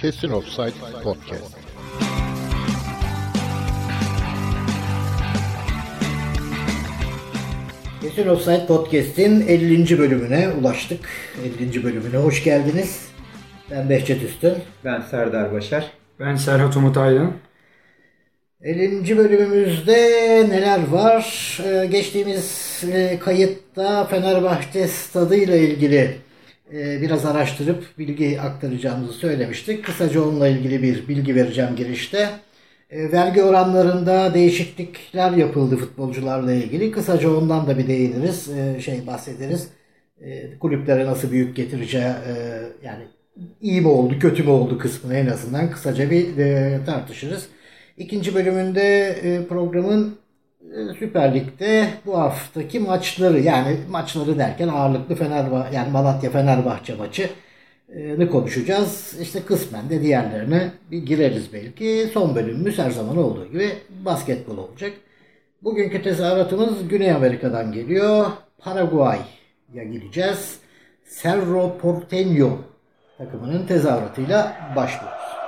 Kesin Offside Podcast. Kesin Offside Podcast'in 50. bölümüne ulaştık. 50. bölümüne hoş geldiniz. Ben Behçet Üstün. Ben Serdar Başar. Ben Serhat Umut Aydın. 50. bölümümüzde neler var? Ee, geçtiğimiz e, kayıtta Fenerbahçe stadı ile ilgili biraz araştırıp bilgi aktaracağımızı söylemiştik. Kısaca onunla ilgili bir bilgi vereceğim girişte. E, vergi oranlarında değişiklikler yapıldı futbolcularla ilgili. Kısaca ondan da bir değiniriz, e, şey bahsederiz. Kulüplere nasıl büyük getireceği e, yani iyi mi oldu, kötü mü oldu kısmını en azından kısaca bir e, tartışırız. İkinci bölümünde e, programın Süper Lig'de bu haftaki maçları yani maçları derken ağırlıklı Fenerbahçe yani Malatya Fenerbahçe maçı ne konuşacağız. İşte kısmen de diğerlerine bir gireriz belki. Son bölümümüz her zaman olduğu gibi basketbol olacak. Bugünkü tezahüratımız Güney Amerika'dan geliyor. Paraguay'a gideceğiz. Cerro Porteño takımının tezahüratıyla başlıyoruz.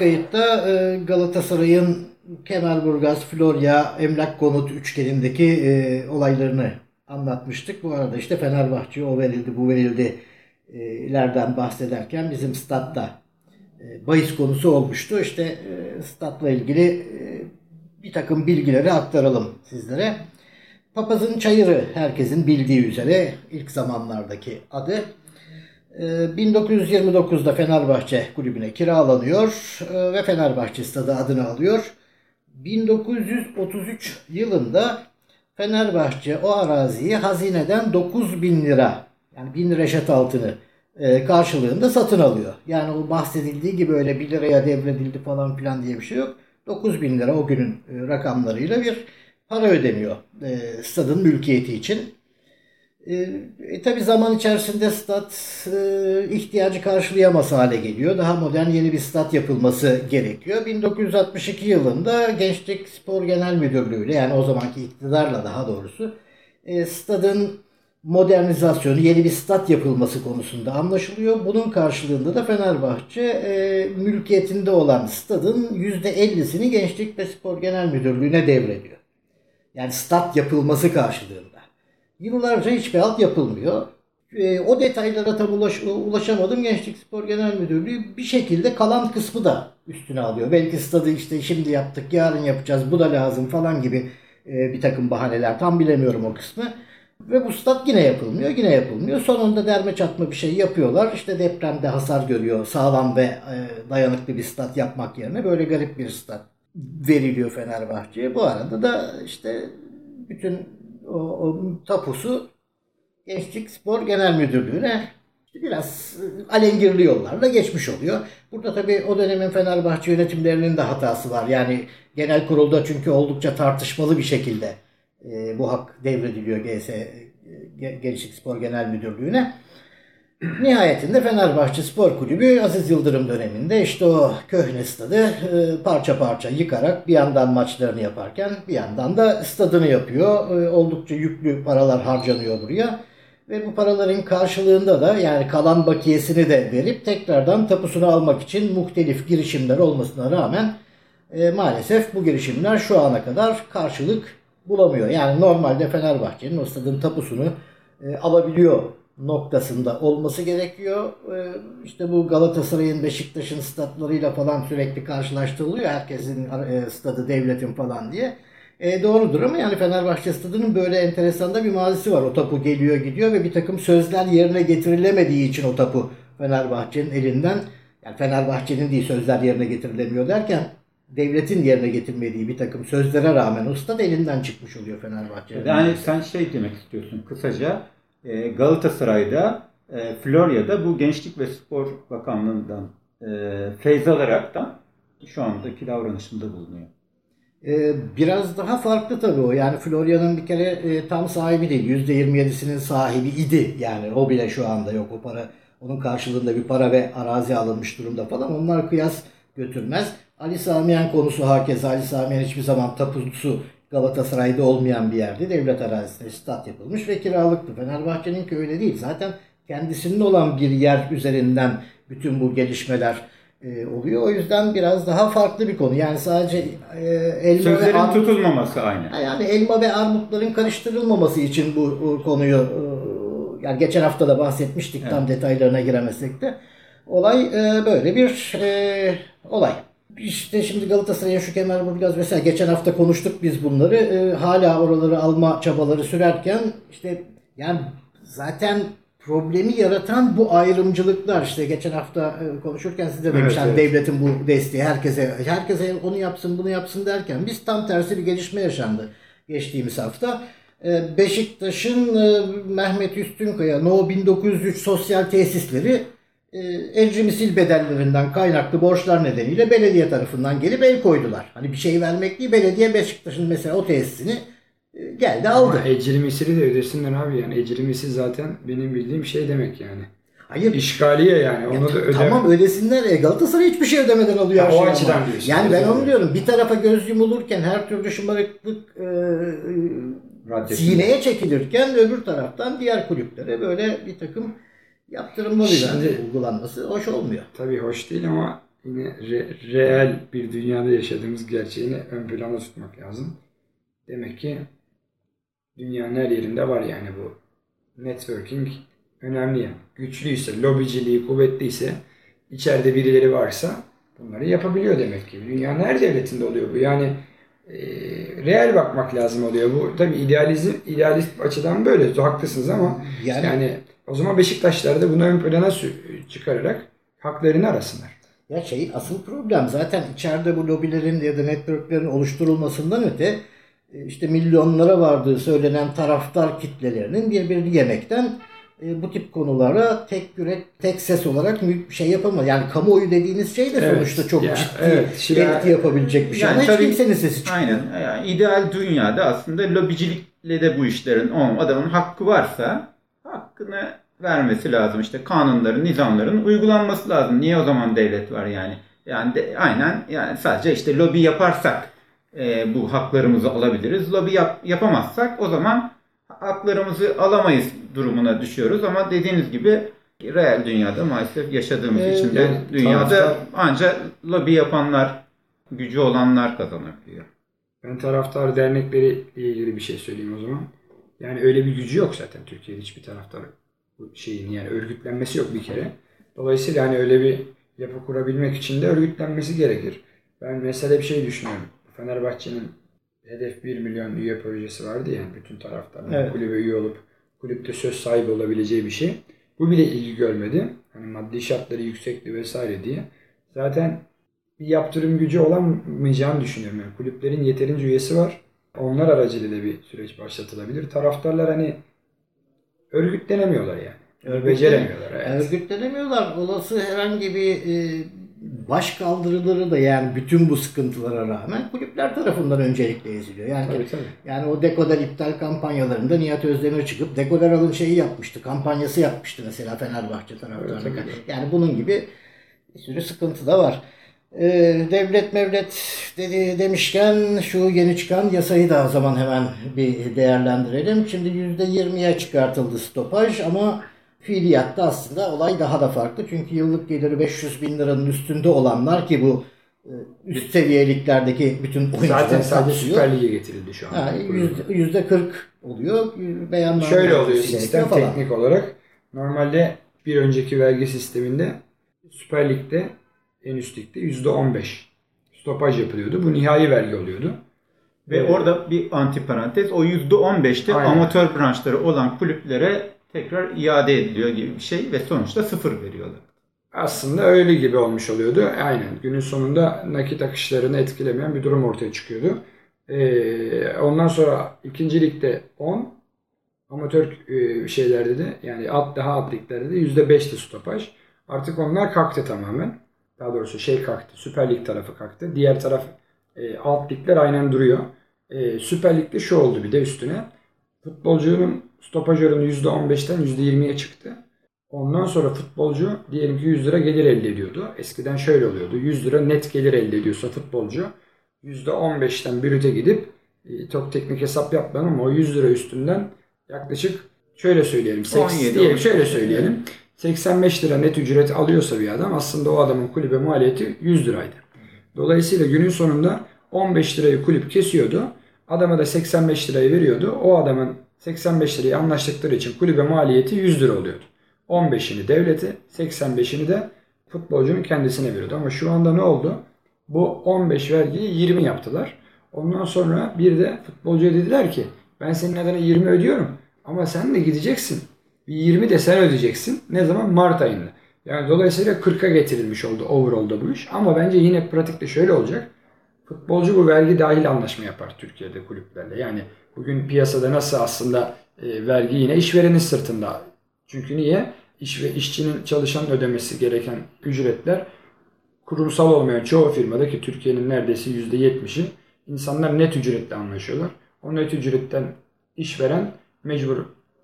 Kayıtta e, Galatasaray'ın Kemerburgaz, Florya, Emlak Konut üçgenindeki e, olaylarını anlatmıştık. Bu arada işte Fenerbahçe o verildi, bu verildi e, ileriden bahsederken bizim statta e, bahis konusu olmuştu. İşte statla ilgili bir takım bilgileri aktaralım sizlere. Papazın Çayırı herkesin bildiği üzere ilk zamanlardaki adı. 1929'da Fenerbahçe kulübüne kiralanıyor ve Fenerbahçe stadı adını alıyor. 1933 yılında Fenerbahçe o araziyi hazineden 9 bin lira yani 1000 reşat altını karşılığında satın alıyor. Yani o bahsedildiği gibi öyle 1 liraya devredildi falan filan diye bir şey yok. 9 bin lira o günün rakamlarıyla bir para ödeniyor stadın mülkiyeti için. E, e tabi zaman içerisinde stat e, ihtiyacı karşılayamaz hale geliyor. Daha modern yeni bir stat yapılması gerekiyor. 1962 yılında Gençlik Spor Genel Müdürlüğü ile yani o zamanki iktidarla daha doğrusu e, stadın modernizasyonu, yeni bir stat yapılması konusunda anlaşılıyor. Bunun karşılığında da Fenerbahçe e, mülkiyetinde olan stadın %50'sini Gençlik ve Spor Genel Müdürlüğü'ne devrediyor. Yani stat yapılması karşılığında. Yıllarca hiçbir alt yapılmıyor. E, o detaylara tam ulaş, ulaşamadım. Gençlik Spor Genel Müdürlüğü bir şekilde kalan kısmı da üstüne alıyor. Belki stadı işte şimdi yaptık, yarın yapacağız, bu da lazım falan gibi e, bir takım bahaneler. Tam bilemiyorum o kısmı. Ve bu stat yine yapılmıyor, yine yapılmıyor. Sonunda derme çatma bir şey yapıyorlar. İşte depremde hasar görüyor. Sağlam ve e, dayanıklı bir stat yapmak yerine böyle garip bir stat veriliyor Fenerbahçe'ye. Bu arada da işte bütün o, o tapusu Gençlik Spor Genel Müdürlüğü'ne biraz alengirli yollarla geçmiş oluyor. Burada tabii o dönemin Fenerbahçe yönetimlerinin de hatası var. Yani genel kurulda çünkü oldukça tartışmalı bir şekilde e, bu hak devrediliyor GS Gençlik Spor Genel Müdürlüğü'ne. Nihayetinde Fenerbahçe Spor Kulübü Aziz Yıldırım döneminde işte o köhne stadı e, parça parça yıkarak bir yandan maçlarını yaparken bir yandan da stadını yapıyor. E, oldukça yüklü paralar harcanıyor buraya. Ve bu paraların karşılığında da yani kalan bakiyesini de verip tekrardan tapusunu almak için muhtelif girişimler olmasına rağmen e, maalesef bu girişimler şu ana kadar karşılık bulamıyor. Yani normalde Fenerbahçe'nin o stadın tapusunu e, alabiliyor noktasında olması gerekiyor. Ee, işte bu Galatasaray'ın Beşiktaş'ın statlarıyla falan sürekli karşılaştırılıyor. Herkesin e, stadı devletin falan diye. E, doğrudur ama yani Fenerbahçe stadının böyle enteresan da bir mazisi var. O tapu geliyor gidiyor ve bir takım sözler yerine getirilemediği için o tapu Fenerbahçe'nin elinden yani Fenerbahçe'nin değil sözler yerine getirilemiyor derken devletin yerine getirmediği bir takım sözlere rağmen o stad elinden çıkmış oluyor Fenerbahçe'nin. Yani sen şey demek istiyorsun kısaca e, Galatasaray'da, e, Florya'da bu Gençlik ve Spor Bakanlığı'ndan e, feyz alaraktan şu andaki davranışında bulunuyor. Ee, biraz daha farklı tabii o. Yani Florya'nın bir kere e, tam sahibi değil. %27'sinin sahibi idi. Yani o bile şu anda yok. O para onun karşılığında bir para ve arazi alınmış durumda falan. Onlar kıyas götürmez. Ali Samiyen konusu herkes. Ali Samiyen hiçbir zaman tapusu Galatasaray'da olmayan bir yerde devlet arazisinde stat yapılmış ve kiralıktı. Fenerbahçe'ninki öyle değil. Zaten kendisinin olan bir yer üzerinden bütün bu gelişmeler e, oluyor. O yüzden biraz daha farklı bir konu. Yani sadece e, elma ve Sözlerin armut, tutulmaması aynı. yani elma ve armutların karıştırılmaması için bu, bu konuyu e, yani geçen hafta da bahsetmiştik tam detaylarına giremesek de olay e, böyle bir e, olay. İşte şimdi Galatasaray'ın şu Kemerburgaz mesela geçen hafta konuştuk biz bunları. E, hala oraları alma çabaları sürerken işte yani zaten problemi yaratan bu ayrımcılıklar işte geçen hafta e, konuşurken siz de demiş Evet, hani evet. devletin bu desteği herkese herkese onu yapsın bunu yapsın derken biz tam tersi bir gelişme yaşandı geçtiğimiz hafta. E, Beşiktaş'ın e, Mehmet Üstünkaya No 1903 sosyal tesisleri e, ecri misil bedellerinden kaynaklı borçlar nedeniyle belediye tarafından gelip el koydular. Hani bir şey vermek değil belediye Beşiktaş'ın mesela o tesisini e, geldi aldı. Ama ecri misiri de ödesinler abi yani. Ecri misil zaten benim bildiğim şey demek yani. Hayır İşgaliye yani. Onu da öde. Tamam ödesinler. E, Galatasaray hiçbir şey ödemeden alıyor Ha, o açıdan ama. diyorsun. Yani ben onu diyorum. Bir tarafa göz yumulurken her türlü şımarıklık e, sineye çekilirken öbür taraftan diğer kulüplere böyle bir takım yaptırımlarıyla Şimdi- uygulanması hoş olmuyor. Tabii hoş değil ama yine re- reel bir dünyada yaşadığımız gerçeğini ön plana tutmak lazım. Demek ki dünyanın her yerinde var yani bu networking önemli yani. Güçlüyse, lobiciliği kuvvetliyse, içeride birileri varsa bunları yapabiliyor demek ki. Dünyanın her devletinde oluyor bu. Yani e, reel bakmak lazım oluyor. Bu tabii idealizm, idealist açıdan böyle. Haklısınız ama Yani, yani o zaman Beşiktaşlar da bunu ön plana çıkararak haklarını arasınlar. ya şey asıl problem zaten içeride bu lobilerin ya da networklerin oluşturulmasından öte e, işte milyonlara vardığı söylenen taraftar kitlelerinin birbirini yemekten e, bu tip konulara tek yürek, tek ses olarak şey yapamaz. Yani kamuoyu dediğiniz şey de Evet, sonuçta çok ya, ciddi evet, şimdi- etki yapabilecek bir şey. Yani Ama hiç kimsenin sesi çıkmıyor. Aynen. Yani ideal dünyada aslında lobicilikle de bu işlerin olmam. Adamın hakkı varsa hakkını vermesi lazım. İşte kanunların, nizamların uygulanması lazım. Niye o zaman devlet var yani? Yani de, aynen yani sadece işte lobi yaparsak e, bu haklarımızı alabiliriz. Lobi yap, yapamazsak o zaman haklarımızı alamayız durumuna düşüyoruz. Ama dediğiniz gibi real dünyada maalesef yaşadığımız Ee, için de yani dünyada taraftar- ancak lobi yapanlar, gücü olanlar kazanabiliyor. Ben taraftar dernekleri ile ilgili bir şey söyleyeyim o zaman. Yani öyle bir gücü yok zaten Türkiye'de hiçbir taraftar şeyin yani örgütlenmesi yok bir kere. Dolayısıyla hani öyle bir yapı kurabilmek için de örgütlenmesi gerekir. Ben mesela bir şey düşünüyorum. Fenerbahçe'nin hedef 1 milyon üye projesi vardı yani bütün taraftarların Evet. kulübe üye olup kulüpte söz sahibi olabileceği bir şey. Bu bile ilgi görmedi. Hani maddi şartları yüksekti vesaire diye. Zaten bir yaptırım gücü olamayacağını düşünüyorum. Yani kulüplerin yeterince üyesi var. Onlar aracılığıyla bir süreç başlatılabilir. Taraftarlar hani örgütlenemiyorlar yani. Beceremiyorlar. Evet. Örgütlenemiyorlar. Olası herhangi bir e, baş kaldırıları da yani bütün bu sıkıntılara rağmen kulüpler tarafından öncelikle eziliyor. Yani Tabii tabii. yani o dekoder iptal kampanyalarında Nihat Özdemir çıkıp dekoder alın şeyi yapmıştı. Kampanyası yapmıştı mesela Fenerbahçe. Evet, tabii. Yani bunun gibi bir sürü sıkıntı da var. Ee, devlet mevlet dedi demişken şu yeni çıkan yasayı da o zaman hemen bir değerlendirelim. Şimdi %20'ye çıkartıldı stopaj ama fiiliyatta aslında olay daha da farklı. Çünkü yıllık geliri 500 bin liranın üstünde olanlar ki bu e, üst seviyeliklerdeki bütün oyuncuları Zaten sadece. Süper Lig'e getirildi şu an. Ha, yüzde, yüzde 40 oluyor. Beyanlar Şöyle oluyor sistem falan. teknik olarak. Normalde bir önceki vergi sisteminde Süper Lig'de en üst ligde %15 stopaj yapılıyordu. Bu nihai vergi oluyordu. Ve Evet. orada bir anti parantez o %15'te Aynen. amatör branşları olan kulüplere tekrar iade ediliyor gibi bir şey ve sonuçta sıfır veriyorlar. Aslında öyle gibi olmuş oluyordu. Aynen. Günün sonunda nakit akışlarını etkilemeyen bir durum ortaya çıkıyordu. Ee, ondan sonra ikinci ligde 10, amatör e, şeylerde de yani alt daha alt liglerde de %5'ti stopaj. Artık onlar kalktı tamamen. Daha doğrusu şey kalktı. Süper Lig tarafı kalktı. Diğer taraf E, alt ligler aynen duruyor. E, Süper Lig'de şu oldu bir de üstüne. Futbolcunun stopaj oranı %15'ten %20'ye çıktı. Ondan sonra futbolcu diyelim ki 100 lira gelir elde ediyordu. Eskiden şöyle oluyordu. 100 lira net gelir elde ediyorsa futbolcu %15'ten brüte gidip e, çok teknik hesap yapmadım ama o 100 lira üstünden yaklaşık şöyle söyleyelim. 17, diyelim, 18. şöyle söyleyelim. 85 lira net ücret alıyorsa bir adam aslında o adamın kulübe maliyeti 100 liraydı. Dolayısıyla günün sonunda 15 lirayı kulüp kesiyordu. Adama da 85 lirayı veriyordu. O adamın 85 lirayı anlaştıkları için kulübe maliyeti 100 lira oluyordu. 15'ini devlete, 85'ini de futbolcunun kendisine veriyordu. Ama şu anda ne oldu? Bu 15 vergiyi 20 yaptılar. Ondan sonra bir de futbolcuya dediler ki ben senin adına 20 ödüyorum ama sen de gideceksin. Bir 20 de sen ödeyeceksin. Ne zaman? Mart ayında. Yani dolayısıyla 40'a getirilmiş oldu overall'da bu iş. Ama bence yine pratikte şöyle olacak. Futbolcu bu vergi dahil anlaşma yapar Türkiye'de kulüplerle. Yani bugün piyasada nasıl aslında e, vergi yine işverenin sırtında. Çünkü niye? İş ve işçinin çalışan ödemesi gereken ücretler kurumsal olmayan çoğu firmada ki Türkiye'nin neredeyse %70'i insanlar net ücretle anlaşıyorlar. O net ücretten işveren mecbur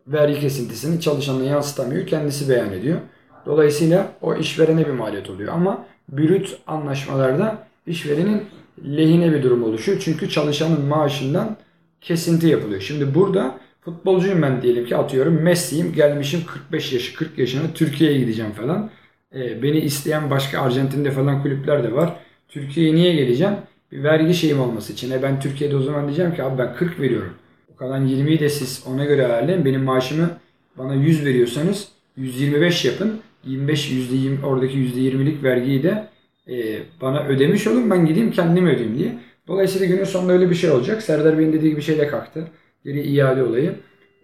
vergi kesintisini çalışanına yansıtamıyor. Kendisi beyan ediyor. Dolayısıyla o işverene bir maliyet oluyor. Ama brüt anlaşmalarda işverenin lehine bir durum oluşuyor. Çünkü çalışanın maaşından kesinti yapılıyor. Şimdi burada futbolcuyum ben diyelim ki atıyorum Messi'yim gelmişim 45 yaşı 40 yaşına Türkiye'ye gideceğim falan. Ee, beni isteyen başka Arjantin'de falan kulüpler de var. Türkiye'ye niye geleceğim? Bir vergi şeyim olması için. E ben Türkiye'de o zaman diyeceğim ki abi ben 40 veriyorum. O kalan 20'yi de siz ona göre ayarlayın. Benim maaşımı bana 100 veriyorsanız 125 yapın. 25 %20 oradaki %20'lik vergiyi de e, bana ödemiş olun. Ben gideyim kendim ödeyeyim diye. Dolayısıyla günün sonunda öyle bir şey olacak. Serdar Bey'in dediği gibi şeyle kalktı. Geri iade olayı.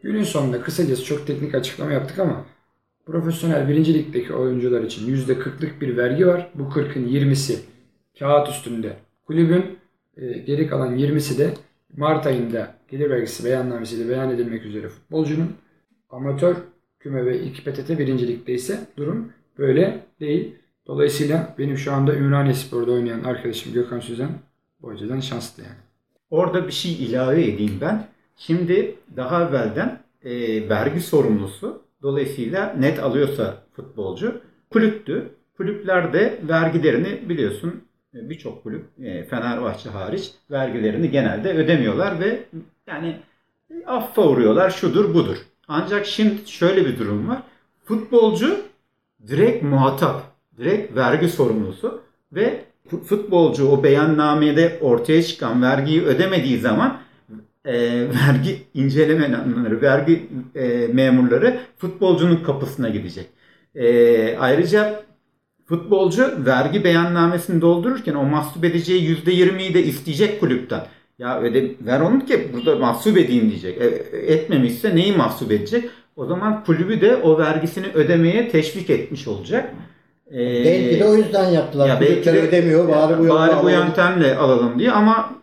Günün sonunda kısacası çok teknik açıklama yaptık ama profesyonel birinci ligdeki oyuncular için %40'lık bir vergi var. Bu 40'ın 20'si kağıt üstünde kulübün e, geri kalan 20'si de Mart ayında gelir vergisi beyannamesiyle beyan edilmek üzere futbolcunun amatör küme ve iki PTT birinci ligde ise durum böyle değil. Dolayısıyla benim şu anda Ümraniye Spor'da oynayan arkadaşım Gökhan Süzen bu açıdan şanslı yani. Orada bir şey ilave edeyim ben. Şimdi daha evvelden e, vergi sorumlusu dolayısıyla net alıyorsa futbolcu kulüptü. Kulüpler de vergilerini biliyorsun e, birçok kulüp e, Fenerbahçe hariç vergilerini genelde ödemiyorlar ve yani affa uğruyorlar şudur budur. Ancak şimdi şöyle bir durum var. Futbolcu direkt muhatap, direkt vergi sorumlusu ve futbolcu o beyannamede ortaya çıkan vergiyi ödemediği zaman e, vergi incelemeyenleri, vergi e, memurları futbolcunun kapısına gidecek. E, ayrıca futbolcu vergi beyannamesini doldururken o mahsup edeceği %20'yi de isteyecek kulüpten. Ya öde, ver onu ki burada mahsup edeyim diyecek. E, etmemişse neyi mahsup edecek? O zaman kulübü de o vergisini ödemeye teşvik etmiş olacak. Ee, belki de o yüzden yaptılar. Ya belki de, ödemiyor bari bu, bari bu alalım. yöntemle alalım diye ama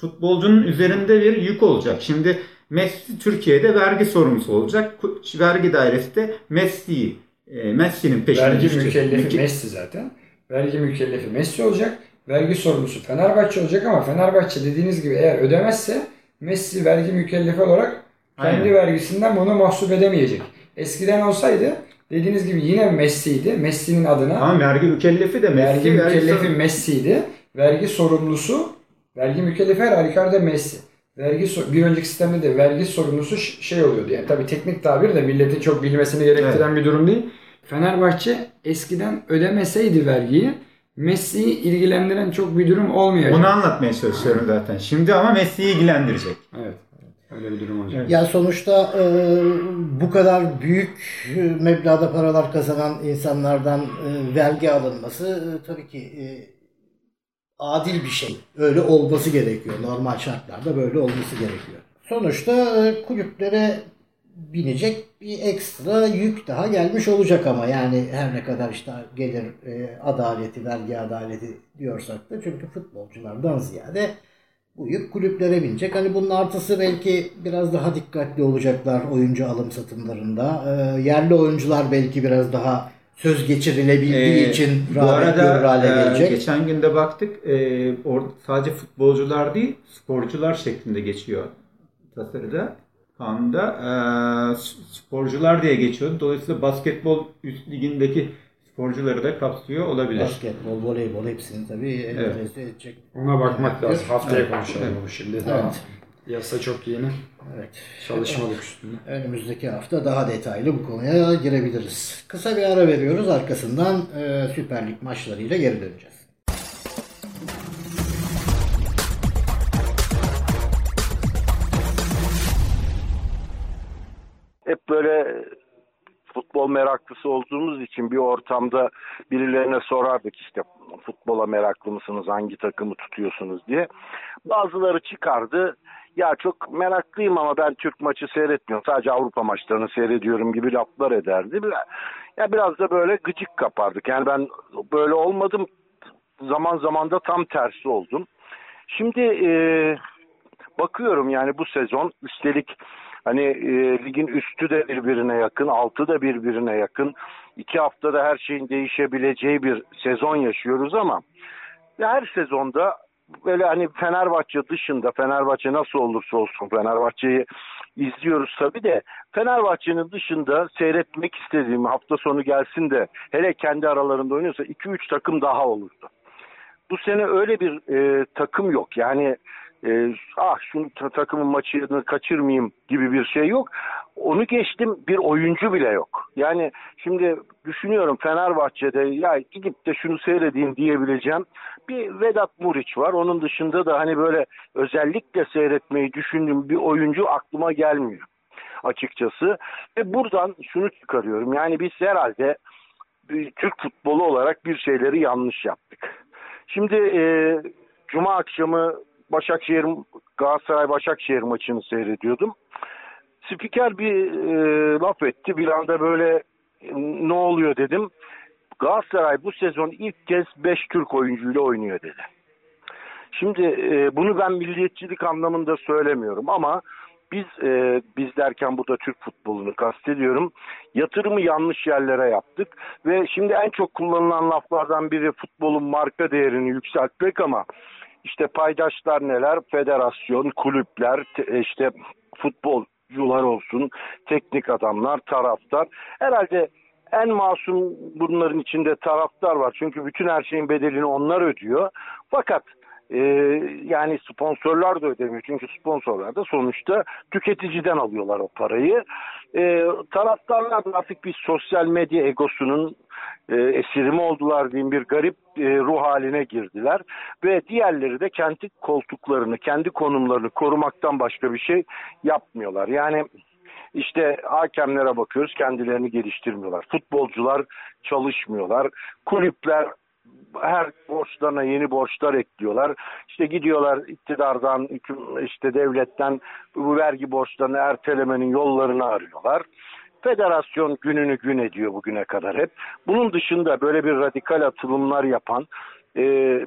futbolcunun üzerinde bir yük olacak. Şimdi Messi Türkiye'de vergi sorumlusu olacak. Vergi dairesi de Messi'yi e, Messi'nin peşine Vergi düşecek. mükellefi Müke- Messi zaten. Vergi mükellefi Messi olacak. Vergi sorumlusu Fenerbahçe olacak ama Fenerbahçe dediğiniz gibi eğer ödemezse Messi vergi mükellefi olarak kendi Aynen. vergisinden bunu mahsup edemeyecek. Eskiden olsaydı dediğiniz gibi yine Messi'ydi. Messi'nin adına Tamam vergi mükellefi de Messi. vergi vergi mükellefi sor- Messi'ydi. Vergi sorumlusu vergi mükellefi her halükarda Messi. Vergi bir önceki sistemde de vergi sorumlusu şey oluyordu. Yani tabii teknik tabir de milletin çok bilmesini gerektiren bir durum değil. Fenerbahçe eskiden ödemeseydi vergiyi Messi'yi ilgilendiren çok bir durum olmayacak. Onu anlatmaya çalışıyorum zaten. Şimdi ama Messi'yi ilgilendirecek. Evet. Öyle bir durum olacak. Ya sonuçta e, bu kadar büyük e, meblağda paralar kazanan insanlardan e, vergi alınması e, tabii ki e, adil bir şey. Öyle olması gerekiyor. Normal şartlarda böyle olması gerekiyor. Sonuçta e, kulüplere binecek bir ekstra yük daha gelmiş olacak ama yani her ne kadar işte gelir e, adaleti, vergi adaleti diyorsak da çünkü futbolculardan ziyade bu yük kulüplere binecek. Hani bunun artısı belki biraz daha dikkatli olacaklar oyuncu alım satımlarında. Ee, yerli oyuncular belki biraz daha söz geçirilebildiği Ee, için bu rağbet görür arada hale e, gelecek. geçen gün de baktık e, or, sadece futbolcular değil sporcular şeklinde geçiyor tasarıda. Kanunda e, sporcular diye geçiyor. Dolayısıyla basketbol üst ligindeki sporcuları da kapsıyor olabilir. Basketbol, voleybol hepsini tabii enflaze edecek. Ona bakmak lazım. Haftaya Evet. konuşalım Evet. bunu şimdi. Daha Evet. yasa çok yeni. Evet. Çalışmadık üstünde. Önümüzdeki hafta daha detaylı bu konuya girebiliriz. Kısa bir ara veriyoruz. Arkasından e, Süper Lig maçlarıyla geri döneceğiz. hep böyle futbol meraklısı olduğumuz için bir ortamda birilerine sorardık işte futbola meraklı mısınız, hangi takımı tutuyorsunuz diye. Bazıları çıkardı. Ya çok meraklıyım ama ben Türk maçı seyretmiyorum. Sadece Avrupa maçlarını seyrediyorum gibi laflar ederdi. Ya biraz da böyle gıcık kapardık. Yani ben böyle olmadım. Zaman zaman da tam tersi oldum. Şimdi e, bakıyorum yani bu sezon üstelik hani e, ligin üstü de birbirine yakın, altı da birbirine yakın. İki haftada her şeyin değişebileceği bir sezon yaşıyoruz ama her sezonda böyle hani Fenerbahçe dışında Fenerbahçe nasıl olursa olsun Fenerbahçe'yi izliyoruz tabi de Fenerbahçe'nin dışında seyretmek istediğim hafta sonu gelsin de hele kendi aralarında oynuyorsa 2-3 takım daha olurdu. Bu sene öyle bir e, takım yok. Yani e, ah şunu ta- takımın maçını kaçırmayayım gibi bir şey yok. Onu geçtim bir oyuncu bile yok. Yani şimdi düşünüyorum Fenerbahçe'de ya gidip de şunu seyredeyim diyebileceğim bir Vedat Muriç var. Onun dışında da hani böyle özellikle seyretmeyi düşündüğüm bir oyuncu aklıma gelmiyor açıkçası. Ve buradan şunu çıkarıyorum. Yani biz herhalde Türk futbolu olarak bir şeyleri yanlış yaptık. Şimdi e, Cuma akşamı Başakşehir Galatasaray Başakşehir maçını seyrediyordum. Spiker bir e, laf etti. Bir anda böyle ne oluyor dedim. Galatasaray bu sezon ilk kez 5 Türk oyuncuyla oynuyor dedi. Şimdi e, bunu ben milliyetçilik anlamında söylemiyorum ama biz e, biz derken burada Türk futbolunu kastediyorum. Yatırımı yanlış yerlere yaptık ve şimdi en çok kullanılan laflardan biri futbolun marka değerini yükseltmek ama işte paydaşlar neler? Federasyon, kulüpler, te- işte futbolcular olsun, teknik adamlar, taraftar. Herhalde en masum bunların içinde taraftar var. Çünkü bütün her şeyin bedelini onlar ödüyor. Fakat e, yani sponsorlar da ödemiyor. Çünkü sponsorlar da sonuçta tüketiciden alıyorlar o parayı. E, taraftarlar da artık bir sosyal medya egosunun e, esiri mi oldular diyeyim bir garip e, ruh haline girdiler. Ve diğerleri de kendi koltuklarını, kendi konumlarını korumaktan başka bir şey yapmıyorlar. Yani işte hakemlere bakıyoruz kendilerini geliştirmiyorlar. Futbolcular çalışmıyorlar. Kulüpler her borçlarına yeni borçlar ekliyorlar. İşte gidiyorlar iktidardan, işte devletten bu vergi borçlarını ertelemenin yollarını arıyorlar. Federasyon gününü gün ediyor bugüne kadar hep. Bunun dışında böyle bir radikal atılımlar yapan e,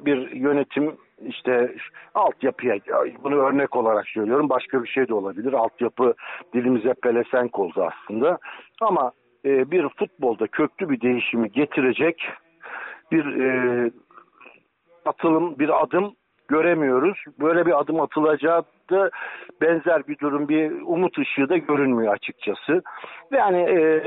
bir yönetim işte altyapıya bunu örnek olarak söylüyorum başka bir şey de olabilir altyapı dilimize pelesenk oldu aslında ama e, bir futbolda köklü bir değişimi getirecek bir e, atılım bir adım göremiyoruz. Böyle bir adım atılacağı da benzer bir durum bir umut ışığı da görünmüyor açıkçası. Yani e,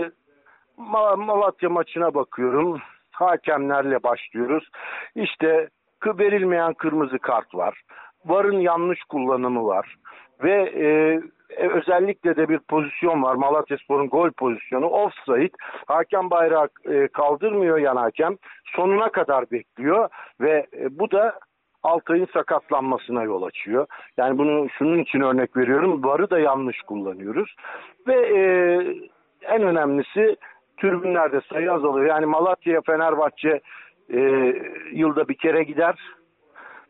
Ma- Malatya maçına bakıyorum. Hakemlerle başlıyoruz. İşte verilmeyen kırmızı kart var. Varın yanlış kullanımı var. Ve e, özellikle de bir pozisyon var. Malatyaspor'un gol pozisyonu. Offside. Hakem bayrağı e, kaldırmıyor yan hakem. Sonuna kadar bekliyor. Ve e, bu da Altay'ın sakatlanmasına yol açıyor. Yani bunu şunun için örnek veriyorum. Varı da yanlış kullanıyoruz. Ve e, en önemlisi tribünlerde sayı azalıyor. Yani Malatya Fenerbahçe e, yılda bir kere gider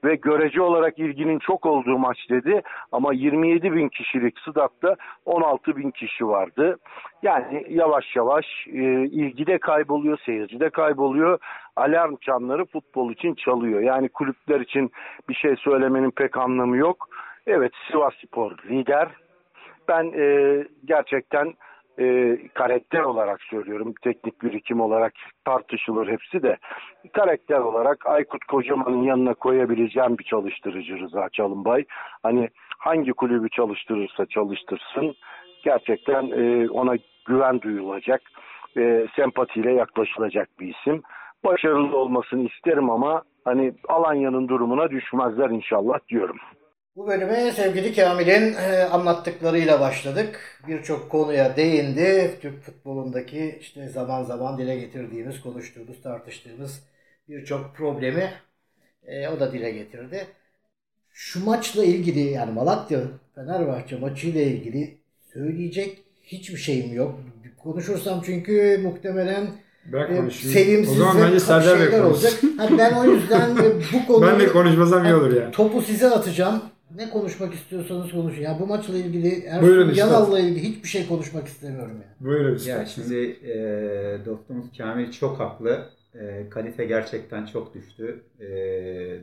ve görece olarak ilginin çok olduğu maç dedi ama 27 bin kişilik Sıdat'ta 16 bin kişi vardı. Yani yavaş yavaş e, ilgi de kayboluyor, seyirci de kayboluyor. Alarm çanları futbol için çalıyor. Yani kulüpler için bir şey söylemenin pek anlamı yok. Evet Sivas Spor lider. Ben e, gerçekten e, karakter olarak söylüyorum. Teknik birikim olarak tartışılır hepsi de. Karakter olarak Aykut Kocaman'ın yanına koyabileceğim bir çalıştırıcı Rıza Çalınbay. Hani hangi kulübü çalıştırırsa çalıştırsın gerçekten e, ona güven duyulacak, e, sempatiyle yaklaşılacak bir isim. Başarılı olmasını isterim ama hani Alanya'nın durumuna düşmezler inşallah diyorum. Bu bölüme sevgili Kamil'in e, anlattıklarıyla başladık. Birçok konuya değindi. Türk futbolundaki işte zaman zaman dile getirdiğimiz, konuştuğumuz, tartıştığımız birçok problemi e, o da dile getirdi. Şu maçla ilgili yani Malatya Fenerbahçe maçıyla ilgili söyleyecek hiçbir şeyim yok. Konuşursam çünkü muhtemelen Ben konuşayım. sevimsiz O zaman bence Serdar Bey olacak. Ha, ben o yüzden bu konuyu Ben de konuşmasam iyi olur yani. Topu size atacağım. Ne konuşmak istiyorsanız konuşun. Ya bu maçla ilgili Ersun üstad. Yanal'la ilgili hiçbir şey konuşmak istemiyorum yani. Buyurun Ya üstad. şimdi e, dostumuz Kamil çok haklı. E, kalite gerçekten çok düştü. E,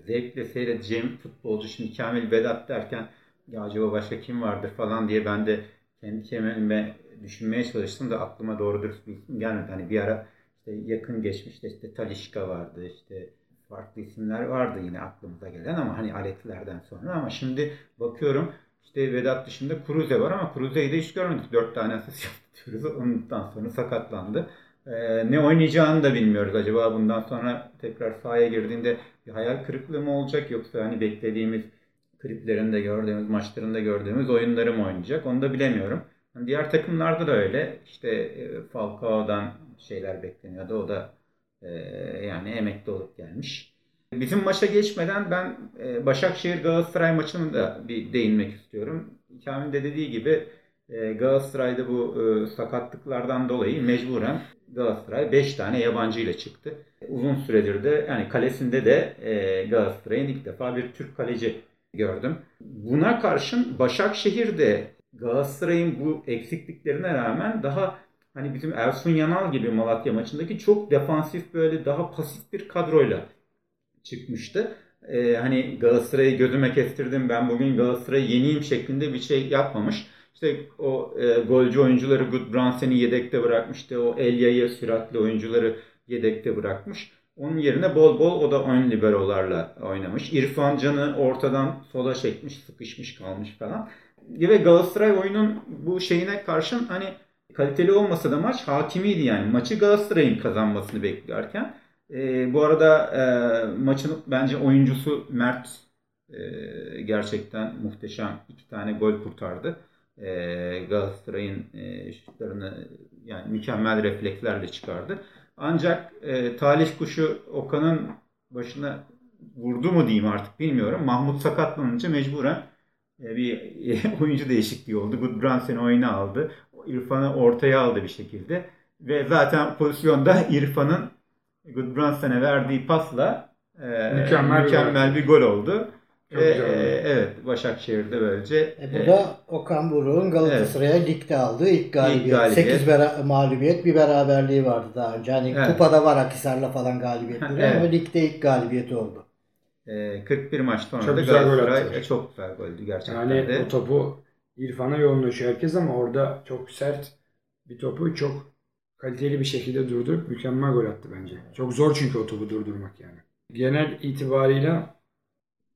zevkle seyredeceğim futbolcu. Şimdi Kamil Vedat derken ya acaba başka kim vardır falan diye ben de kendi kendime düşünmeye çalıştım da aklıma doğru dürüst bir isim gelmedi. Hani bir ara işte yakın geçmişte işte Talişka vardı işte farklı isimler vardı yine aklımıza gelen ama hani aletlerden sonra ama şimdi bakıyorum işte Vedat dışında Cruze var ama Cruze'yi de hiç görmedik. Dört tane asist yaptı diyoruz. Ondan sonra sakatlandı. Ee, ne oynayacağını da bilmiyoruz. Acaba bundan sonra tekrar sahaya girdiğinde bir hayal kırıklığı mı olacak yoksa hani beklediğimiz kliplerinde gördüğümüz, maçlarında gördüğümüz oyunları mı oynayacak onu da bilemiyorum. Hani diğer takımlarda da öyle. İşte e, Falcao'dan şeyler bekleniyordu. O da e, yani emekli olup gelmiş. Bizim maça geçmeden ben e, Başakşehir Galatasaray maçını da bir değinmek istiyorum. Kamil de dediği gibi e, Galatasaray'da bu e, sakatlıklardan dolayı mecburen Galatasaray 5 tane yabancı ile çıktı. Uzun süredir de yani kalesinde de Galatasaray'ın ilk defa bir Türk kaleci gördüm. Buna karşın Başakşehir de Galatasaray'ın bu eksikliklerine rağmen daha hani bizim Ersun Yanal gibi Malatya maçındaki çok defansif böyle daha pasif bir kadroyla çıkmıştı. Ee, hani Galatasaray'ı gözüme kestirdim ben bugün Galatasaray'ı yeniyim şeklinde bir şey yapmamış. İşte o e, golcü oyuncuları Gudbrandsen'i yedekte bırakmıştı. O Elya'yı süratli oyuncuları yedekte bırakmış. Onun yerine bol bol o da ön liberolarla oynamış. İrfan Can'ı ortadan sola çekmiş, sıkışmış kalmış falan. Ve Galatasaray oyunun bu şeyine karşın hani kaliteli olmasa da maç hakimiydi yani. Maçı Galatasaray'ın kazanmasını beklerken. E, bu arada e, maçın bence oyuncusu Mert e, gerçekten muhteşem. iki tane gol kurtardı. E, Galatasaray'ın e, şutlarını yani mükemmel reflekslerle çıkardı. Ancak e, talih kuşu Okan'ın başına vurdu mu diyeyim artık bilmiyorum. Mahmut sakatlanınca mecburen e, bir oyuncu değişikliği oldu. Gudbrandsen oyuna aldı. İrfan'ı ortaya aldı bir şekilde. Ve zaten pozisyonda İrfan'ın Gudbrandsen'e verdiği pasla e, Mükemmel mükemmel, bir gol oldu. Çok oldu. e, evet Başakşehir'de böylece E, bu e, da Okan Buruk'un Galatasaray'a ligde aldığı ilk galibiyet. galibiyet. 8 bera- mağlubiyet bir beraberliği vardı daha önce. Hani Evet. kupada var Akhisar'la falan galibiyetleri Evet. ama ligde ilk galibiyeti oldu. e, 41 maç sonra Çok güzel gol Galatasaray attılar. e, çok güzel goldü gerçekten Yani de. o topu İrfan'a yoğunlaşıyor herkes ama orada çok sert bir topu çok kaliteli bir şekilde durdurup mükemmel gol attı bence. Çok zor çünkü o topu durdurmak yani. Genel itibarıyla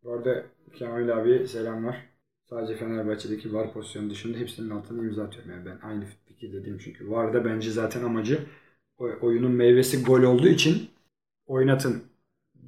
bu arada Kemal abiye selamlar. Sadece Fenerbahçe'deki VAR pozisyonu dışında hepsinin altına imza atıyorum. Yani ben aynı fikirdeyim çünkü VAR'da bence zaten amacı oyunun meyvesi gol olduğu için oynatın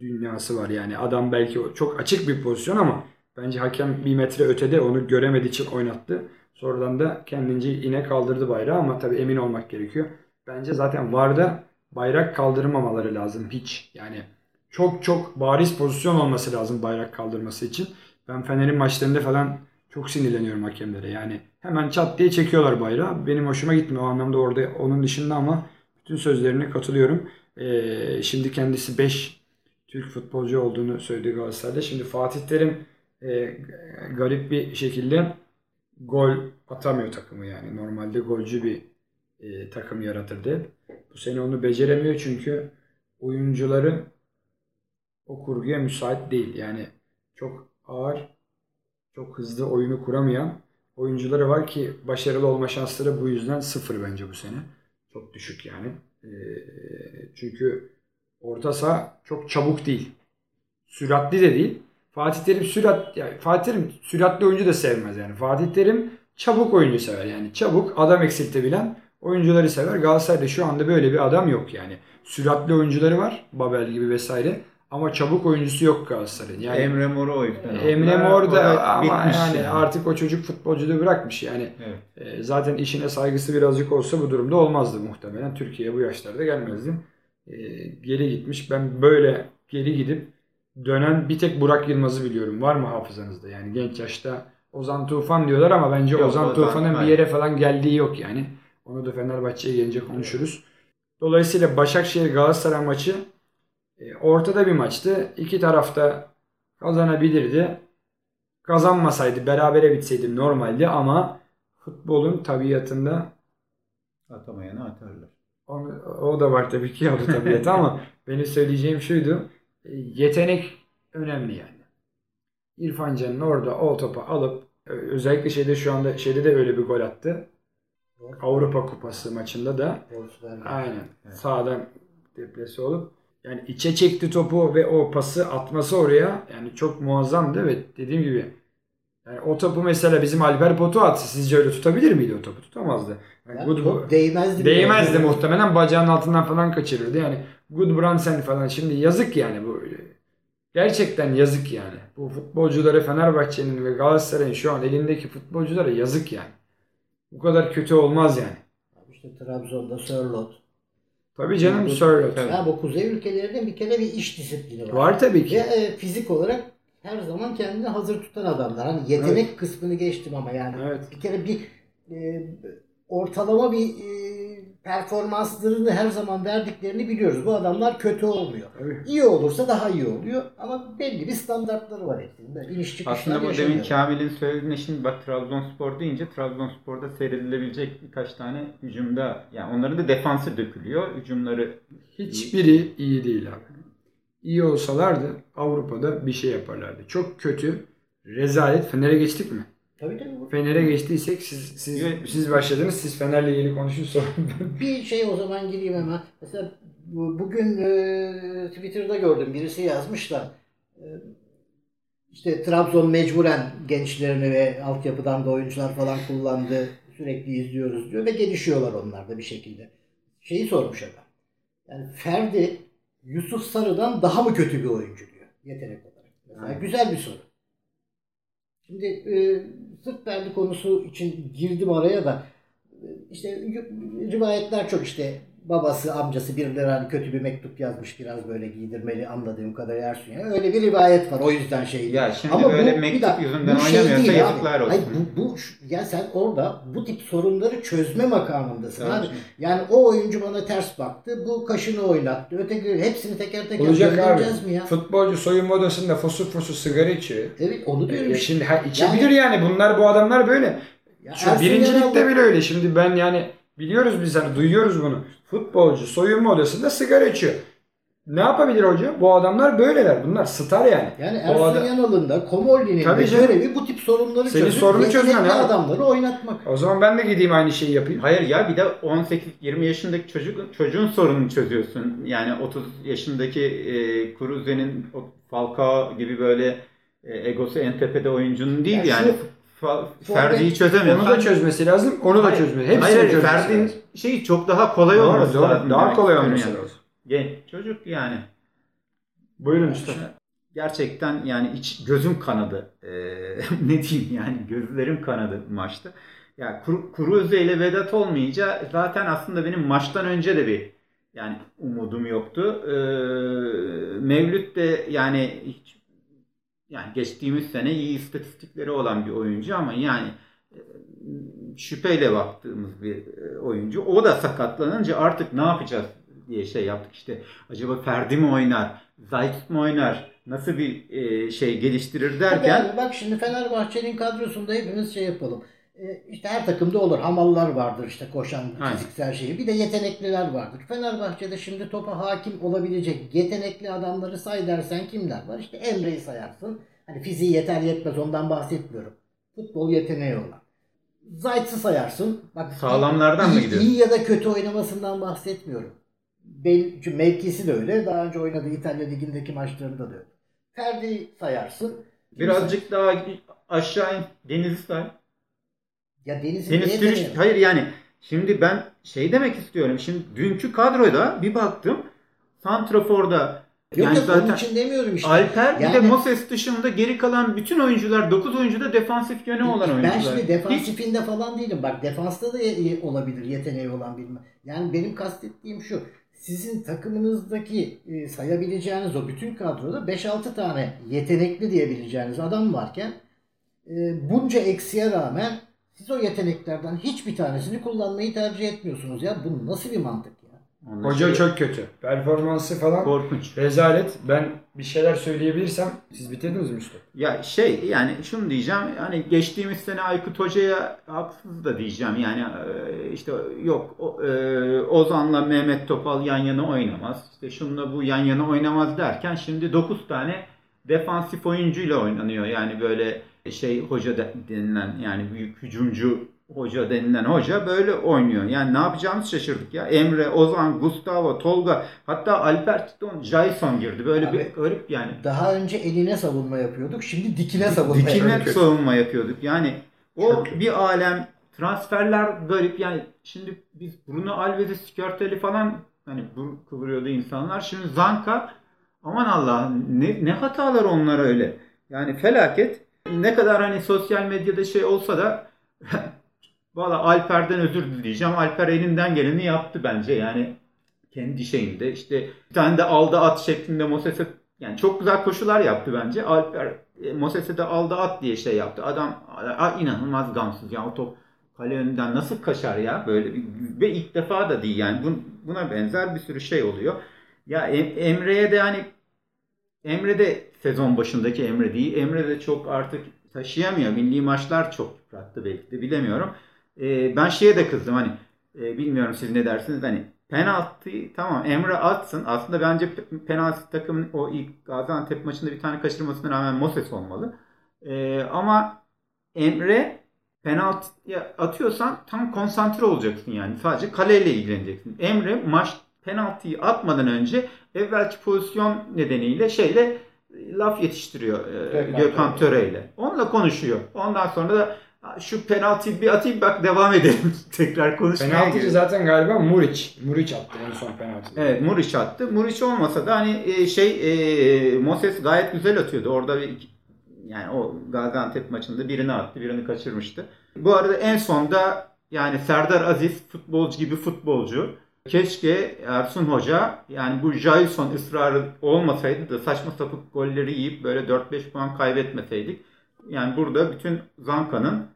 dünyası var. Yani adam belki çok açık bir pozisyon ama bence hakem bir metre ötede onu göremediği için oynattı. Sonradan da kendince yine kaldırdı bayrağı ama tabii emin olmak gerekiyor. Bence zaten VAR'da bayrak kaldırmamaları lazım hiç. Yani çok çok bariz pozisyon olması lazım bayrak kaldırması için. Ben Fener'in maçlarında falan çok sinirleniyorum hakemlere. Yani hemen çat diye çekiyorlar bayrağı. Benim hoşuma gitmiyor o anlamda orada onun dışında ama bütün sözlerine katılıyorum. Ee, şimdi kendisi 5 Türk futbolcu olduğunu söyledi Galatasaray'da. Şimdi Fatih Terim e, garip bir şekilde gol atamıyor takımı yani. Normalde golcü bir e, takım yaratırdı. Bu sene onu beceremiyor çünkü oyuncuları o kurguya müsait değil. Yani çok ağır, çok hızlı oyunu kuramayan oyuncuları var ki başarılı olma şansları bu yüzden sıfır bence bu sene. Çok düşük yani. Ee, çünkü orta saha çok çabuk değil. Süratli de değil. Fatih Terim sürat yani Fatih Terim süratli oyuncu da sevmez yani. Fatih Terim çabuk oyuncu sever yani. Çabuk adam eksiltebilen oyuncuları sever. Galatasaray'da şu anda böyle bir adam yok yani. Süratli oyuncuları var. Babel gibi vesaire. Ama çabuk oyuncusu yok Galatasaray'ın. Yani Emre Mor'u o yüzden. Emre. Mor da ama bitmiş yani, artık o çocuk futbolculuğu bırakmış yani. Evet. E, zaten işine saygısı birazcık olsa bu durumda olmazdı muhtemelen. Türkiye'ye bu yaşlarda gelmezdi. E, geri gitmiş. Ben böyle geri gidip dönen bir tek Burak Yılmaz'ı biliyorum. Var mı hafızanızda? Yani genç yaşta Ozan Tufan diyorlar ama bence Yok, Ozan, Ozan, Tufan'ın bir yere falan geldiği yok yani. Onu da Fenerbahçe'ye gelince konuşuruz. Dolayısıyla Başakşehir Galatasaray maçı e, ortada bir maçtı. İki tarafta kazanabilirdi. Kazanmasaydı, berabere bitseydi normaldi ama futbolun tabiatında Atamayanı atarlar. onu- o da var tabii ki o da tabiatı ama benim söyleyeceğim şuydu. E, Yetenek önemli yani. İrfan Can'ın orada o topu alıp e, özellikle şeyde şu anda şeyde de öyle bir gol attı. Avrupa Kupası maçında da Wolfsberg. Aynen. Evet. Sağdan deplese olup yani içe çekti topu ve o pası atması oraya yani çok muazzamdı ve dediğim gibi yani o topu mesela bizim Alper Potu atsa sizce öyle tutabilir miydi o topu? Tutamazdı. Yani Ya, Good- top değmezdi. değmezdi muhtemelen bacağının altından falan kaçırırdı. Yani Goodbranson falan şimdi yazık yani bu gerçekten yazık yani. Bu futbolculara Fenerbahçe'nin ve Galatasaray'ın şu an elindeki futbolculara yazık yani. Bu kadar kötü olmaz yani. İşte Trabzon'da Sörlot. Tabii canım Sörloth. Ya bu kuzey ülkelerinde bir kere bir iş disiplini var. Var tabii Ve ki. e, fizik olarak her zaman kendini hazır tutan adamlar. Hani yetenek kısmını geçtim ama yani Evet. bir kere bir e, ortalama bir e, performanslarını her zaman verdiklerini biliyoruz. Bu adamlar kötü olmuyor. Tabii. İyi olursa daha iyi oluyor ama belli bir standartları var hepsinin. Böyle iniş çıkışlar Aslında bu demin Kamil'in söylediğine şimdi bak Trabzonspor deyince Trabzonspor'da seyredilebilecek birkaç tane hücumda yani onların da defansı dökülüyor. Hücumları Hiçbiri iyi değil abi. İyi olsalardı Avrupa'da bir şey yaparlardı. Çok kötü. Rezalet. Fener'e geçtik mi? Tabii tabii. Fener'e geçtiysek siz siz siz başladınız. Siz Fener'le ilgili konuşun sonra. Bir şey o zaman gireyim hemen. Mesela bu- bugün e, Twitter'da gördüm birisi yazmış da e, işte Trabzon mecburen gençlerini ve altyapıdan da oyuncular falan kullandı. Sürekli izliyoruz diyor ve gelişiyorlar onlar da bir şekilde. Şeyi sormuş adam. Yani Ferdi Yusuf Sarı'dan daha mı kötü bir oyuncu diyor yetenek olarak. Mesela Evet. güzel bir soru. Şimdi e, sırf Ferdi konusu için girdim araya da e, işte rivayetler çok işte babası amcası birileri hani kötü bir mektup yazmış biraz böyle giydirmeli anladığım kadar Ersun yani öyle bir rivayet var o yüzden şey. ya şimdi Ama böyle bu- bir mektup dakika, yüzünden bu şey oynamıyorsa değil yazıklar abi. olsun. Hayır, bu, bu ya sen orada bu tip sorunları çözme makamındasın Tabii abi. Yani o oyuncu bana ters baktı. Bu kaşını oynattı. Öteki hepsini teker teker Olacak abi. mi ya? Futbolcu soyunma odasında fosur fosur sigara içiyor. Evet onu diyorum E, işte. şimdi ha, içebilir yani. bunlar bu adamlar böyle. Ya Şu birincilikte bile öyle. Şimdi ben yani biliyoruz biz hani duyuyoruz bunu. Futbolcu soyunma odasında sigara içiyor. Ne yapabilir hoca? Bu adamlar böyleler. Bunlar star yani. Yani Ersun adam- Yanal'ın Komolli'nin Tabii de görevi bu tip sorunları Senin çözüp sorunu çözmen abi. adamları oynatmak. O zaman ben de gideyim aynı şeyi yapayım. Hayır ya bir de 18-20 yaşındaki çocuk çocuğun sorununu çözüyorsun. Yani 30 yaşındaki e, Cruze'nin o Falcao gibi böyle e, egosu en tepede oyuncunun değil Ya yani. şu- Ferdi'yi çözemiyorsun. Onu da çözmesi lazım. Onu da çözmesi. Hepsini hayır, çözmesi Ferdi'nin lazım. şeyi çok daha kolay Doğru, olması doğru. lazım. Daha kolay olması yani. lazım. Genç çocuk yani. Buyurun usta. Gerçekten yani iç gözüm kanadı. Ee, ne diyeyim yani gözlerim kanadı maçta. Ya Kru- Cruze ile Vedat olmayınca zaten aslında benim maçtan önce de bir yani umudum yoktu. Ee, Mevlüt de yani hiç yani geçtiğimiz sene iyi istatistikleri olan bir oyuncu ama yani e, şüpheyle baktığımız bir e, oyuncu. O da sakatlanınca artık ne yapacağız diye şey yaptık işte. Acaba Ferdi mi oynar? Zayt mi oynar? Nasıl bir e, şey geliştirir derken bak şimdi Fenerbahçe'nin kadrosunda hepimiz şey yapalım. Ee, işte her takımda olur. Hamallar vardır işte koşan fiziksel şeyi. Bir de yetenekliler vardır. Fenerbahçe'de şimdi topa hakim olabilecek yetenekli adamları say dersen kimler var? İşte Emre'yi sayarsın. Hani fiziği yeter yetmez ondan bahsetmiyorum. Futbol yeteneği olan. Zayt'sı sayarsın. Bak, Sağlamlardan mı iyi- gidiyorsun? İyi ya da kötü oynamasından bahsetmiyorum. Bel, çünkü mevkisi de öyle. Daha önce oynadığı İtalya Ligi'ndeki maçlarında da öyle. Ferdi sayarsın. Birazcık daha aşağı in. Deniz'i say. Ya Deniz Türüç, demeyelim? hayır yani şimdi ben şey demek istiyorum. Şimdi dünkü kadroda bir baktım. Santrafor'da Yok yani yok zaten onun için demiyorum işte. Alper bir de Yani- Moses dışında geri kalan bütün oyuncular 9 oyuncu da defansif yönü olan oyuncular. Ben şimdi Hiç- defansifinde falan değilim. Bak defansta da olabilir yeteneği olan bilme. Yani benim kastettiğim şu. Sizin takımınızdaki e, sayabileceğiniz o bütün kadroda 5-6 tane yetenekli diyebileceğiniz adam varken e, bunca eksiğe rağmen siz o yeteneklerden hiçbir tanesini kullanmayı tercih etmiyorsunuz ya. Bu nasıl bir mantık ya? Onun Hoca şey- çok kötü. Performansı falan korkunç. rezalet. Ben bir şeyler söyleyebilirsem siz bitirdiniz mi Mustafa? Ya şey yani şunu diyeceğim hani geçtiğimiz sene Aykut Hoca'ya haksız da diyeceğim yani e, işte yok o- e, Ozan'la Mehmet Topal yan yana oynamaz işte şununla bu yan yana oynamaz derken şimdi 9 tane defansif oyuncuyla oynanıyor yani böyle şey hoca de- denilen yani büyük hücumcu hoca denilen hoca böyle oynuyor. Yani ne yapacağımızı şaşırdık ya. Emre, Ozan, Gustavo, Tolga hatta Alper Titon, Jason girdi. Böyle Abi, bir garip yani. Daha önce eline savunma yapıyorduk. Şimdi dikine savunma Dikine yapıyoruz. savunma yapıyorduk. Yani o Çok bir alem transferler garip. Yani şimdi biz Bruno Alves'i Skörtel'i falan hani bu kıvırıyordu insanlar. Şimdi Zanka aman Allah'ım ne, ne hatalar onlar öyle. Yani felaket. Ne kadar hani sosyal medyada şey olsa da valla Alper'den özür dileyeceğim. Alper elinden geleni yaptı bence. Yani kendi şeyinde işte bir tane de aldı at şeklinde Moses'e yani çok güzel koşular yaptı bence. Alper e, Moses'e de aldı at diye şey yaptı. Adam a, inanılmaz gamsız ya o top kale önünden nasıl kaçar ya böyle bir, ve ilk defa da değil yani Bun- buna benzer bir sürü şey oluyor. Ya Em- Emre'ye de hani Emre de sezon başındaki Emre değil. Emre de çok artık taşıyamıyor. Milli maçlar çok yıprattı belki de bilemiyorum. Ee, ben şeye de kızdım hani e, bilmiyorum siz ne dersiniz hani penaltıyı tamam Emre atsın. Aslında bence pe- penaltı takımın o ilk Gaziantep maçında bir tane kaçırmasına rağmen Moses olmalı. Ee, ama Emre penaltıya atıyorsan tam konsantre olacaksın yani. Sadece kaleyle ilgileneceksin. Emre maç penaltıyı atmadan önce evvelki pozisyon nedeniyle şeyle e, laf yetiştiriyor e, Gökhan Töre ile. Onunla konuşuyor. Ondan sonra da "Ha, şu penaltıyı bir atayım bak devam edelim. Tekrar konuşmaya Penaltıcı giriyor. zaten galiba Muriç. Muriç attı en son penaltıyı. Evet Muriç attı. Muriç olmasa da hani e, şey e, Moses gayet güzel atıyordu. Orada bir yani o Gaziantep maçında birini attı, birini kaçırmıştı. Bu arada en sonda yani Serdar Aziz futbolcu gibi futbolcu. Keşke Ersun Hoca yani bu Jason ısrarı olmasaydı da saçma sapık golleri yiyip böyle 4-5 puan kaybetmeseydik. Yani burada bütün Zanka'nın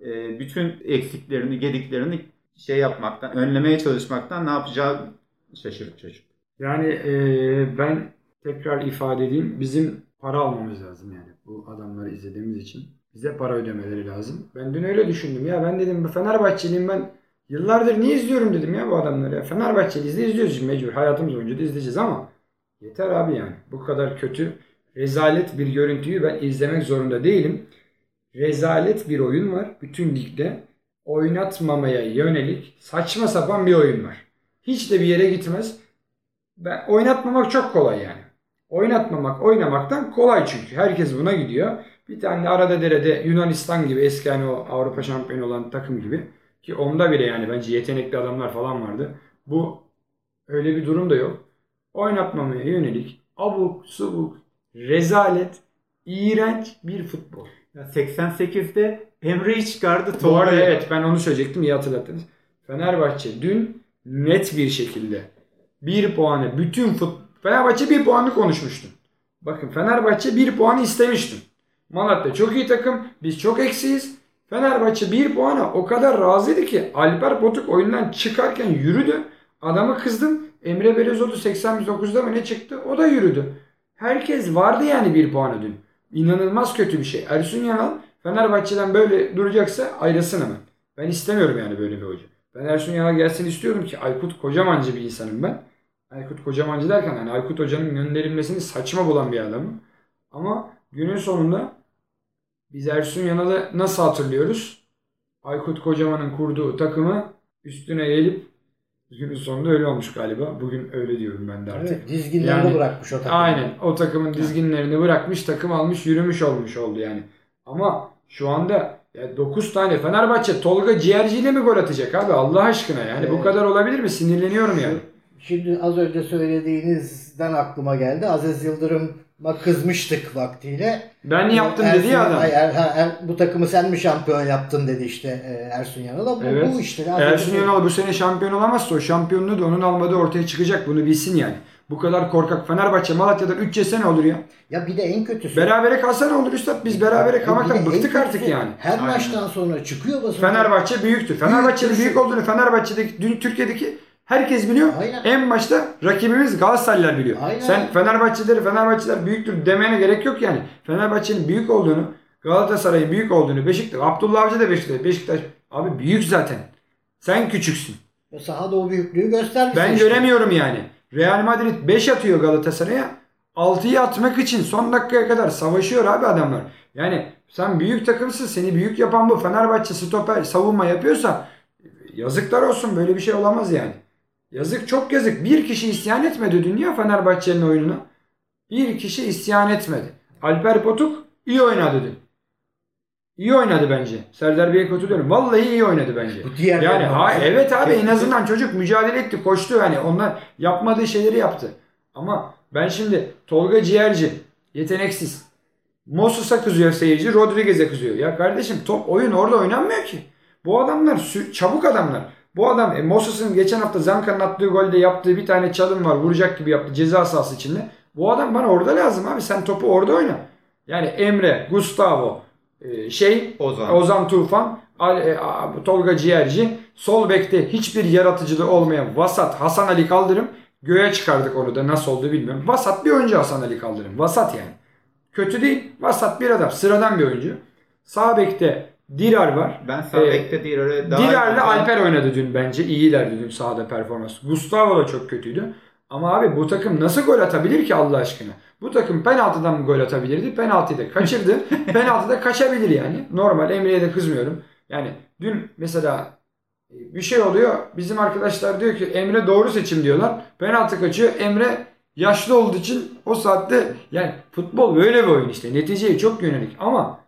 e, bütün eksiklerini, gediklerini şey yapmaktan, önlemeye çalışmaktan ne yapacağı şaşırıp çocuk. Yani eee, ben tekrar ifade edeyim. Bizim para almamız lazım yani bu adamları izlediğimiz için. Bize para ödemeleri lazım. Ben dün öyle düşündüm ya. Ben dedim Fenerbahçeliyim ben yıllardır niye izliyorum dedim ya bu adamları ya. Fenerbahçeliyiz de izliyoruz şimdi mecbur. Hayatımız boyunca da izleyeceğiz ama yeter abi yani. Bu kadar kötü rezalet bir görüntüyü ben izlemek zorunda değilim. Rezalet bir oyun var bütün ligde. Oynatmamaya yönelik saçma sapan bir oyun var. Hiç de bir yere gitmez. Ben oynatmamak çok kolay yani. Oynatmamak oynamaktan kolay çünkü. Herkes buna gidiyor. Bir tane arada derede Yunanistan gibi eski hani o Avrupa şampiyonu olan takım gibi ki onda bile yani bence yetenekli adamlar falan vardı. Bu öyle bir durum da yok. Oynatmamaya yönelik abuk subuk rezalet iğrenç bir futbol. Ya 88'de Emre'yi çıkardı. Bu arada evet ben onu söyleyecektim iyi hatırlattınız. Fenerbahçe dün net bir şekilde bir puanı bütün fut Fenerbahçe bir puanı konuşmuştu. Bakın Fenerbahçe bir puanı istemişti. Malatya çok iyi takım. Biz çok eksiyiz. Fenerbahçe bir puana o kadar razıydı ki Alper Potuk oyundan çıkarken yürüdü. Adamı kızdım. Emre Belözoğlu 89'da mı ne çıktı? O da yürüdü. Herkes vardı yani bir puanı dün. İnanılmaz kötü bir şey. Ersun Yanal Fenerbahçe'den böyle duracaksa ayrılsın hemen. Ben istemiyorum yani böyle bir hoca. Ben Ersun Yanal gelsin istiyorum ki Aykut Kocamancı bir insanım ben. Aykut Kocamancı derken hani Aykut Hoca'nın gönderilmesini saçma bulan bir adamım. Ama günün sonunda biz Ersun Yanal'ı nasıl hatırlıyoruz? Aykut Kocaman'ın kurduğu takımı üstüne gelip günün sonunda öyle olmuş galiba. Bugün öyle diyorum ben de artık. Evet, dizginlerini Yani- bırakmış o takım. Aynen. O takımın dizginlerini bırakmış, takım almış, yürümüş olmuş oldu yani. Ama şu anda ya 9 tane Fenerbahçe Tolga Ciğerci ile mi gol atacak abi Allah aşkına yani bu Evet. kadar olabilir mi? Sinirleniyorum yani. Şimdi az önce söylediğinizden aklıma geldi. Aziz Yıldırım'a kızmıştık vaktiyle. Ben yaptım dedi Ersun- ya adam. Ay, Er- Er- Er- bu takımı sen mi şampiyon yaptın dedi işte e, Ersun Yanal'a. Bu, Evet. bu işte. Ersun Yanal bu sene şampiyon olamazsa o şampiyonluğu da onun almadığı ortaya çıkacak. Bunu bilsin yani. Bu kadar korkak Fenerbahçe Malatya'dan 3 yese ne olur ya? Ya bir de en kötüsü. Berabere kalsa ne olur üstad? Biz berabere kalmaktan bıktık artık yani. Her Aynen. maçtan sonra çıkıyor basın. Fenerbahçe büyüktür. Fenerbahçe'nin Büyüktür. büyük olduğunu Fenerbahçe'deki dün Türkiye'deki herkes biliyor. Aynen. En başta rakibimiz Galatasaraylılar biliyor. Aynen. Sen Fenerbahçeleri Fenerbahçeler büyüktür demene gerek yok yani. Fenerbahçe'nin büyük olduğunu, Galatasaray'ın büyük olduğunu, Beşiktaş, Abdullah Avcı da Beşiktaş, Beşiktaş abi büyük zaten. Sen küçüksün. Sahada o büyüklüğü göstermişsin. Ben işte. göremiyorum yani. Real Madrid 5 atıyor Galatasaray'a. 6'yı atmak için son dakikaya kadar savaşıyor abi adamlar. Yani sen büyük takımsın. Seni büyük yapan bu. Fenerbahçe stoper savunma yapıyorsa yazıklar olsun. Böyle bir şey olamaz yani. Yazık çok yazık. Bir kişi isyan etmedi dünya Fenerbahçe'nin oyununa. Bir kişi isyan etmedi. Alper Potuk iyi oynadı dün. İyi oynadı bence. Serdar Bey'e katılıyorum. Vallahi iyi oynadı bence. Diğer Yani ha evet abi en azından çocuk mücadele etti, koştu hani onlar yapmadığı şeyleri yaptı. Ama ben şimdi Tolga Ciğerci yeteneksiz. Mosus'a kızıyor seyirci, Rodriguez'e kızıyor. Ya kardeşim top oyun orada oynanmıyor ki. Bu adamlar çabuk adamlar. Bu adam e, Moses'ın geçen hafta Zanka'nın attığı golde yaptığı bir tane çalım var. Vuracak gibi yaptı ceza sahası içinde. Bu adam bana orada lazım abi. Sen topu orada oyna. Yani Emre, Gustavo, e, şey Ozan. Ozan Tufan, e, Tolga Ciğerci, sol bekte hiçbir yaratıcılığı olmayan Vasat Hasan Ali Kaldırım. Göğe çıkardık onu da nasıl oldu bilmiyorum. Vasat bir oyuncu Hasan Ali Kaldırım. Vasat yani. Kötü değil. Vasat bir adam. Sıradan bir oyuncu. Sağ bekte Dirar var. Ben sağ Ee, bekte Dirar'ı daha Dirar'la Alper oynadı dün bence. İyilerdi dün sahada performans. Gustavo da çok kötüydü. Ama abi bu takım nasıl gol atabilir ki Allah aşkına? Bu takım penaltıdan mı gol atabilirdi? Penaltıyı da kaçırdı. Penaltıda kaçabilir yani. Normal Emre'ye de kızmıyorum. Yani dün mesela e, bir şey oluyor. Bizim arkadaşlar diyor ki Emre doğru seçim diyorlar. Penaltı kaçıyor. Emre yaşlı olduğu için o saatte yani futbol böyle bir oyun işte. Neticeye çok yönelik ama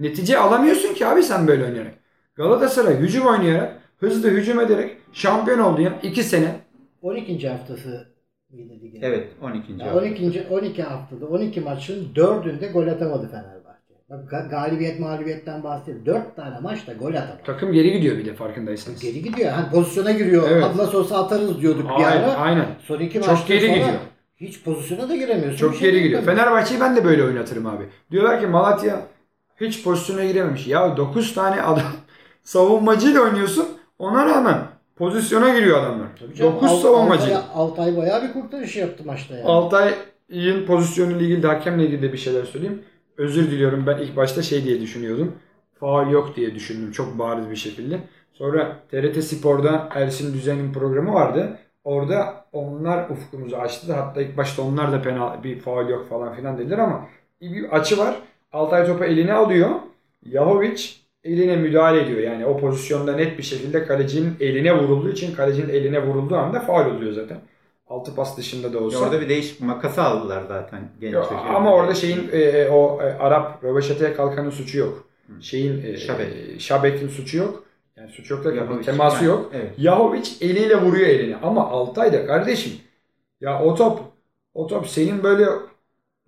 netice alamıyorsun ki abi sen böyle oynayarak. Galatasaray hücum oynayarak, hızlı hücum ederek şampiyon oldu ya 2 sene. 12. haftası mıydı ligin? Evet 12. Ya hafta. 12. 12 haftada 12 maçın 4'ünde gol atamadı Fenerbahçe. Bak ga- galibiyet mağlubiyetten bahsediyor. 4 tane maçta gol atamadı. Takım geri gidiyor bir de farkındaysanız. Geri gidiyor. Hani pozisyona giriyor. Evet. Nasıl olsa atarız diyorduk bir Aynen, ara. aynen. Son iki Çok geri sonra gidiyor. hiç pozisyona da giremiyorsun. Çok Bir şey geri gidiyor. Fenerbahçe'yi ben de böyle oynatırım abi. Diyorlar ki Malatya hiç pozisyona girememiş. Ya 9 tane adam savunmacıyla oynuyorsun. Ona rağmen pozisyona giriyor adamlar. Tabii canım, 9 Alt- savunmacı. Altay, Altay bayağı bir kurtarış yaptı maçta yani. Altay'ın pozisyonuyla ilgili de hakemle ilgili de bir şeyler söyleyeyim. Özür diliyorum ben ilk başta şey diye düşünüyordum. Faul yok diye düşündüm çok bariz bir şekilde. Sonra TRT Spor'da Ersin Düzen'in programı vardı. Orada onlar ufkumuzu açtı. Hatta ilk başta onlar da penal bir faul yok falan filan dediler ama bir açı var. Altay topu eline alıyor. Yahovic eline müdahale ediyor. Yani o pozisyonda net bir şekilde kalecinin eline vurulduğu için kalecinin eline vurulduğu anda faul oluyor zaten. Altı pas dışında da olsa. Orada bir değişik makası aldılar zaten genç çocuğu. ama orada şeyin e, o e, Arap röveşateye kalkanın suçu yok. Şeyin e, Şabek. Şabek'in suçu yok. Yani suçu yok da teması Yani, yok. Evet. Yahovic eliyle vuruyor elini. Ama Altay da kardeşim ya o top o top senin böyle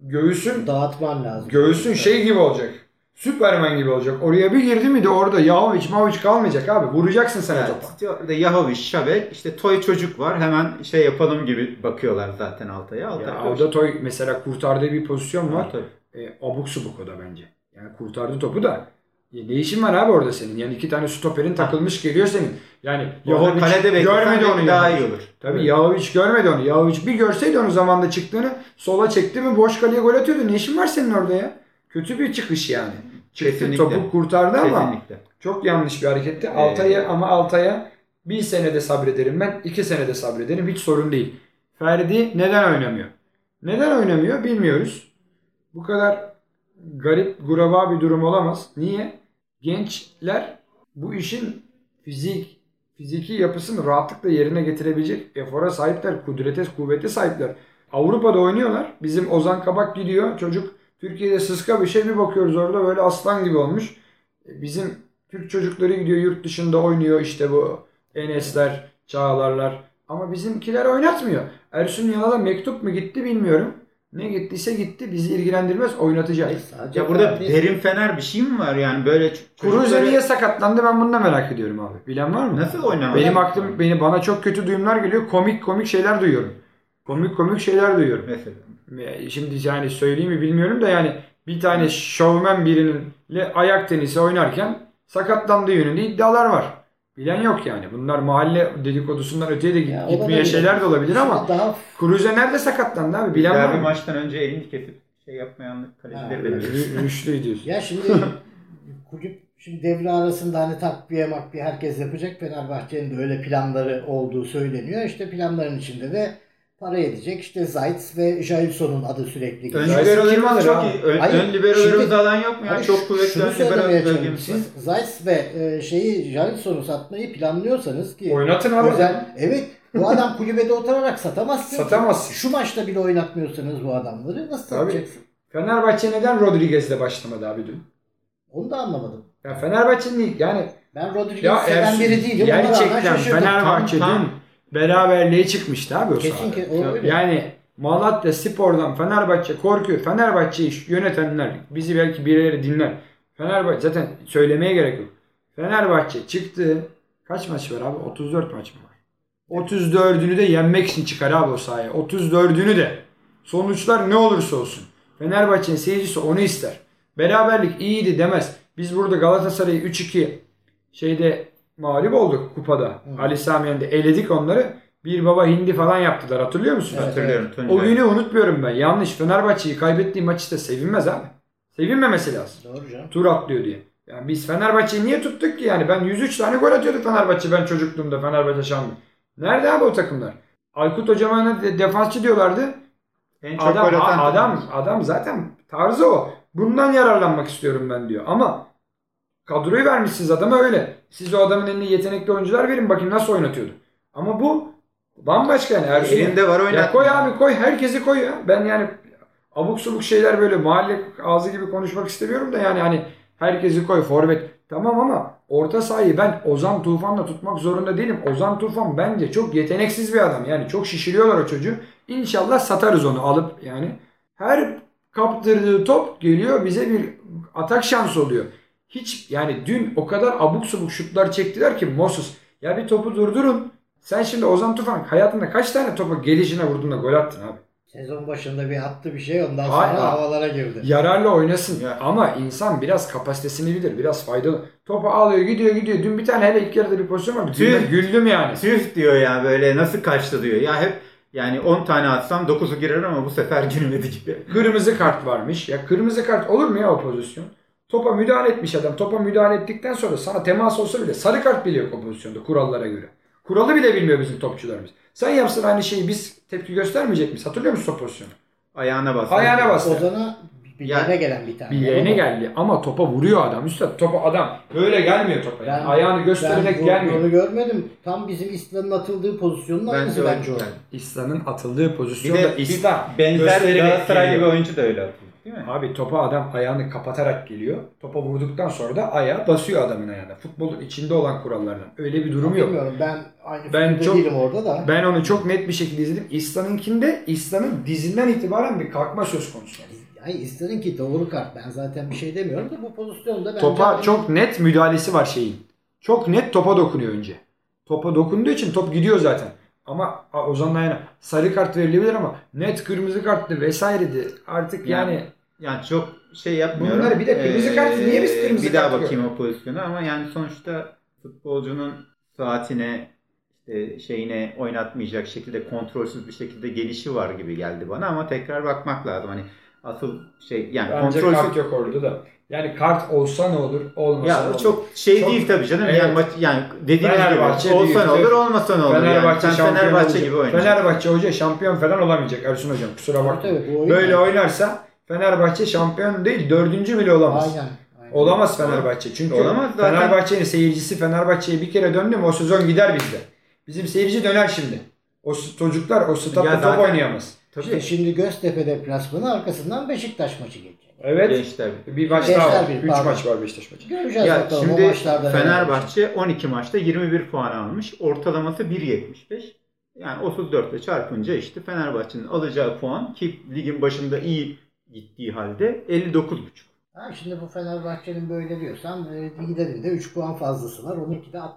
göğsün Dağıtman lazım. göğsün şey gibi olacak. Süpermen gibi olacak. Oraya bir girdi mi de orada Yahovic Mahovic kalmayacak abi. Vuracaksın sen Yani topa. işte orada Yahovic, Şabek, işte toy çocuk var. Hemen şey yapalım gibi bakıyorlar zaten Altay'a. Altay Ya orada Toy mesela kurtardığı bir pozisyon var. Tabii. e, abuk subuk o da bence. Yani kurtardı topu da. Ne işin var abi orada senin? Yani iki tane stoperin takılmış geliyor senin. Yani Yahovic kalede görmedi onu daha iyi olur. Tabii Evet. Yahovic görmedi onu. Yahovic bir görseydi onun zamanda çıktığını sola çekti mi boş kaleye gol atıyordu. Ne işin var senin orada ya? Kötü bir çıkış yani. Çıktı Kesinlikle. topu kurtardı ama Kesinlikle. çok yanlış bir hareketti. Evet. Altay'a ama Altay'a bir senede sabrederim ben. iki senede sabrederim. Hiç sorun değil. Ferdi neden oynamıyor? Neden oynamıyor bilmiyoruz. Bu kadar garip, guraba bir durum olamaz. Niye? Gençler bu işin fizik fiziki yapısını rahatlıkla yerine getirebilecek efora sahipler, kudrete, kuvvete sahipler. Avrupa'da oynuyorlar. Bizim Ozan Kabak gidiyor. Çocuk Türkiye'de sıska bir şey bir bakıyoruz orada böyle aslan gibi olmuş. E, Bizim Türk çocukları gidiyor yurt dışında oynuyor işte bu Enesler, Çağlarlar. Ama bizimkiler oynatmıyor. Ersun Yanal'a mektup mu gitti bilmiyorum. Ne gittiyse gitti. Bizi ilgilendirmez oynatacak. Sadece Ya burada Fatih- derin fener bir şey mi var yani böyle çocukları- niye sakatlandı ben bunu da merak ediyorum abi. Bilen var mı? Nasıl oynamadı? Benim aklım beni bana çok kötü duyumlar geliyor. Komik komik şeyler duyuyorum. Komik komik şeyler duyuyorum. Mesela. Şimdi yani söyleyeyim mi bilmiyorum da yani bir tane şovmen birininle ayak tenisi oynarken sakatlandığı yönünde iddialar var. Bilen yok yani. Bunlar mahalle dedikodusundan öteye de Ya, gitmeye olabilir. şeyler de olabilir ama daha Cruze nerede sakatlandı abi? Bilen var Derbi mı? maçtan önce elini kesip şey yapmayan kalecileri de Ha, biliyoruz. Rü- Rüştü diyorsun. Ya şimdi kulüp şimdi devre arasında hani takviye makviye herkes yapacak. Fenerbahçe'nin de öyle planları olduğu söyleniyor. İşte planların içinde de para edecek. İşte Zayt ve Jailson'un adı sürekli Ön kim alır liberolarımız çok iyi. Ön, Hayır, ön liberolarımız şimdi- alan yok mu ya? Çok kuvvetli ön çalışıyorum. bölgemiz. Siz Zayt ve e, şeyi Jailson'u satmayı planlıyorsanız ki Oynatın abi. özel evet bu adam kulübede oturarak satamazsın. Satamazsın. Şu maçta bile oynatmıyorsanız bu adamları nasıl Tabii. satacaksın? Fenerbahçe neden Rodriguez'le başlamadı abi dün? Onu da anlamadım. Ya Fenerbahçe'nin yani Ben Rodriguez'i seven biri değilim. Gerçekten. Fenerbahçe Tam- tam- dün beraberliğe çıkmıştı abi o Kesin sahada. ki o öyle. Yani Malatya Spor'dan Fenerbahçe korkuyor. Fenerbahçe'yi yönetenler bizi belki birileri dinler. Fenerbahçe zaten söylemeye gerek yok. Fenerbahçe çıktı. Kaç maç var abi? 34 maç mı var? 34'ünü de yenmek için çıkar abi o sahaya. 34'ünü de. Sonuçlar ne olursa olsun. Fenerbahçe'nin seyircisi onu ister. Beraberlik iyiydi demez. Biz burada Galatasaray'ı 3-2 şeyde mağlup olduk kupada. Hı. Ali Sami Yen'de eledik onları. Bir baba hindi falan yaptılar. Hatırlıyor musun? Evet. Hatırlıyorum Tuncay. O günü unutmuyorum ben. Yanlış. Fenerbahçe'yi kaybettiği maçta sevinmez abi. Sevinmemesi lazım. Doğru canım. Tur atlıyor diye. Yani biz Fenerbahçe'yi niye tuttuk ki yani? Ben 103 tane gol atıyordu Fenerbahçe ben çocukluğumda Fenerbahçe şampiyon. Nerede abi o takımlar? Aykut hocama de- defansçı diyorlardı. En çok Adam gol atan adam takımız. adam zaten tarzı o. Bundan yararlanmak istiyorum ben diyor. Ama kadroyu vermişsiniz adama öyle. Siz o adamın eline yetenekli oyuncular verin bakayım nasıl oynatıyordu. Ama bu bambaşka yani. Ersun Elinde var ya oynat. koy abi koy. Herkesi koy ya. Ben yani abuk subuk şeyler böyle mahalle ağzı gibi konuşmak istemiyorum da yani hani herkesi koy forvet. Tamam ama orta sahayı ben Ozan Tufan'la tutmak zorunda değilim. Ozan Tufan bence çok yeteneksiz bir adam. Yani çok şişiriyorlar o çocuğu. İnşallah satarız onu alıp yani. Her kaptırdığı top geliyor bize bir atak şansı oluyor. Hiç yani dün o kadar abuk subuk şutlar çektiler ki Moses. Ya bir topu durdurun. Sen şimdi Ozan Tufan hayatında kaç tane topa gelişine vurdun da gol attın abi? Sezon başında bir attı bir şey ondan sonra havalara girdi. Yararlı oynasın. Ya. Ama insan biraz kapasitesini bilir. Biraz faydalı. Topu alıyor gidiyor gidiyor. Dün bir tane hele ilk yarıda bir pozisyon var. Tüh. Güldüm, güldüm yani. Tüh diyor ya böyle nasıl kaçtı diyor. Ya hep yani 10 tane atsam 9'u girer ama bu sefer girmedi gibi. Kırmızı kart varmış. Ya kırmızı kart olur mu ya o pozisyon? Topa müdahale etmiş adam. Topa müdahale ettikten sonra sana temas olsa bile sarı kart bile yok o pozisyonda kurallara göre. Kuralı bile bilmiyor bizim topçularımız. Sen yapsın aynı şeyi biz tepki göstermeyecek miyiz? Hatırlıyor musun o pozisyonu? Ayağına bastı. Ayağına bastı. Ozan'a bileğine gelen bir tane. Bileğine Ama geldi ama topa vuruyor adam. Üstad topa adam böyle gelmiyor topa. Yani. Ben- Ayağını göstererek ben gelmiyor. Onu görmedim. Tam bizim İslam'ın atıldığı pozisyonun Bence aynısı o- bence o. İslam'ın atıldığı Bir pozisyonda de İslam bir benzer Galatasaray gibi oyuncu da öyle atıyor. Değil mi? Abi topa adam ayağını kapatarak geliyor. Topa vurduktan sonra da ayağı basıyor adamın ayağına. Futbolun içinde olan kurallardan. Öyle bir durum yok. Bilmiyorum ben aynı Ben çok- değilim orada da. Ben onu çok net bir şekilde izledim. İslam'ınkinde İslam'ın dizinden itibaren bir kalkma söz konusu. Ay isterin ki doğru kart. Ben zaten bir şey demiyorum da bu pozisyonda bence Topa çok net müdahalesi var şeyin. Çok net topa dokunuyor önce. Topa dokunduğu için top gidiyor zaten. Ama a, Ozan'ın ayağına sarı kart verilebilir ama net kırmızı karttı vesairedi. Artık yani, Yani- Yani çok şey yapmıyorum. Bunlar bir de kırmızı kart, niye biz kırmızı Bir daha bakayım o pozisyona ama yani sonuçta futbolcunun saatine işte şeyine oynatmayacak şekilde kontrolsüz bir şekilde gelişi var gibi geldi bana ama tekrar bakmak lazım. Hani asıl şey yani bence kontrolsüz kart yok orada da. Yani kart olsa ne olur, olmasa ne ya olur. çok şey Çok- değil tabii canım. Evet. Yani maç yani dediğiniz Fenerbahçe gibi olsa ne olur, olmasa ne olur Fenerbahçe yani. Fenerbahçe gibi oynayacak. Fenerbahçe hoca şampiyon falan olamayacak Ersun hocam. Kusura bakma. Tabii, Böyle yani. oynarsa Fenerbahçe şampiyon değil, dördüncü bile olamaz. Aynen. aynen. Olamaz Fenerbahçe. Çünkü Olamaz zaten. Fenerbahçe'nin seyircisi Fenerbahçe'ye bir kere döndü mü o sezon gider bizde. Bizim seyirci döner şimdi. O çocuklar o statta top oynayamaz. Tabii. İşte şimdi Göztepe deplasmanı arkasından Beşiktaş maçı gelecek. Evet. Gençler. Bir maç Gençler daha var. bir, 3 pardon. maç var Beşiktaş maçı. Göreceğiz Ya bakalım o şimdi maçlarda. neler olacak. Fenerbahçe 12 maçta 21 puan almış. Ortalaması 1.75. Yani 34 ile çarpınca işte Fenerbahçe'nin alacağı puan ki ligin başında iyi gittiği halde 59.5. Ha, şimdi bu Fenerbahçe'nin böyle diyorsan e, gidelim de 3 puan fazlası var. Onunki de 60,5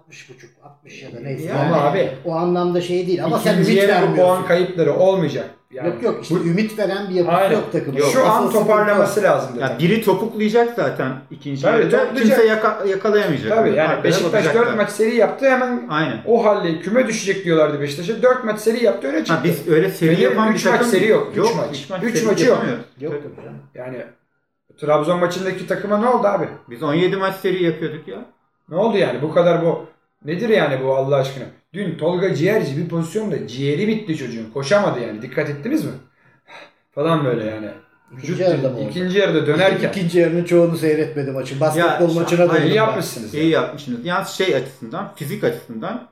60 ya da neyse. Yani Yani abi, o anlamda şey değil ama sen ümit vermiyorsun. puan kayıpları olmayacak. Yani Yok yok işte bu- ümit veren bir yapısı Aynen. yok takımın. Yok. Şu an Asıl toparlaması lazım. Ya zaten. biri topuklayacak zaten ikinci Tabii, yarıda. Kimse yaka- yakalayamayacak. Tabii yani Arkada Beşiktaş bakacaklar. 4 maç seri yaptı hemen Aynen. o halde küme düşecek diyorlardı Beşiktaş'a. 4 maç seri yaptı öyle çıktı. Ha, biz öyle seri Fener'in yapan bir üç maç takım seri yok, üç maç. üç maç Üç seri maçı yok. Yok. Yani Trabzon maçındaki takıma ne oldu abi? Biz 17 maç seri yapıyorduk ya. Ne oldu yani? Bu kadar bu. Nedir yani bu Allah aşkına? Dün Tolga Ciğerci bir pozisyonda ciğeri bitti çocuğun. Koşamadı yani. Dikkat ettiniz mi? Falan böyle yani. İkinci Vücut- yarıda mı oldu? İkinci yarıda dönerken. İkinci yarının çoğunu seyretmedim maçın. Basketbol Ya, maçına döndüm İyi ben. yapmışsınız. İyi yapmışsınız. Yalnız şey açısından, fizik açısından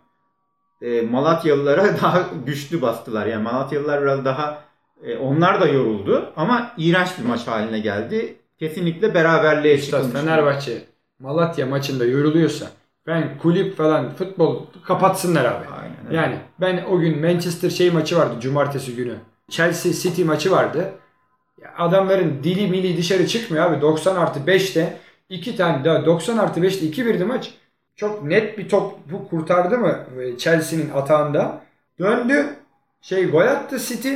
e, Malatyalılara daha güçlü bastılar. Yani Malatyalılar biraz daha e, onlar da yoruldu ama iğrenç bir maç haline geldi. Kesinlikle beraberliğe Üstad. Fenerbahçe Malatya maçında yoruluyorsa ben kulüp falan futbol kapatsınlar abi. Aynen öyle. Yani ben o gün Manchester şey maçı vardı cumartesi günü. Chelsea City maçı vardı. Ya adamların dili mili dışarı çıkmıyor abi. 90 artı 5'te iki tane daha 90 artı 5'te 2-1'di maç. Çok net bir top bu kurtardı mı e, Chelsea'nin atağında. Döndü. Şey gol attı City.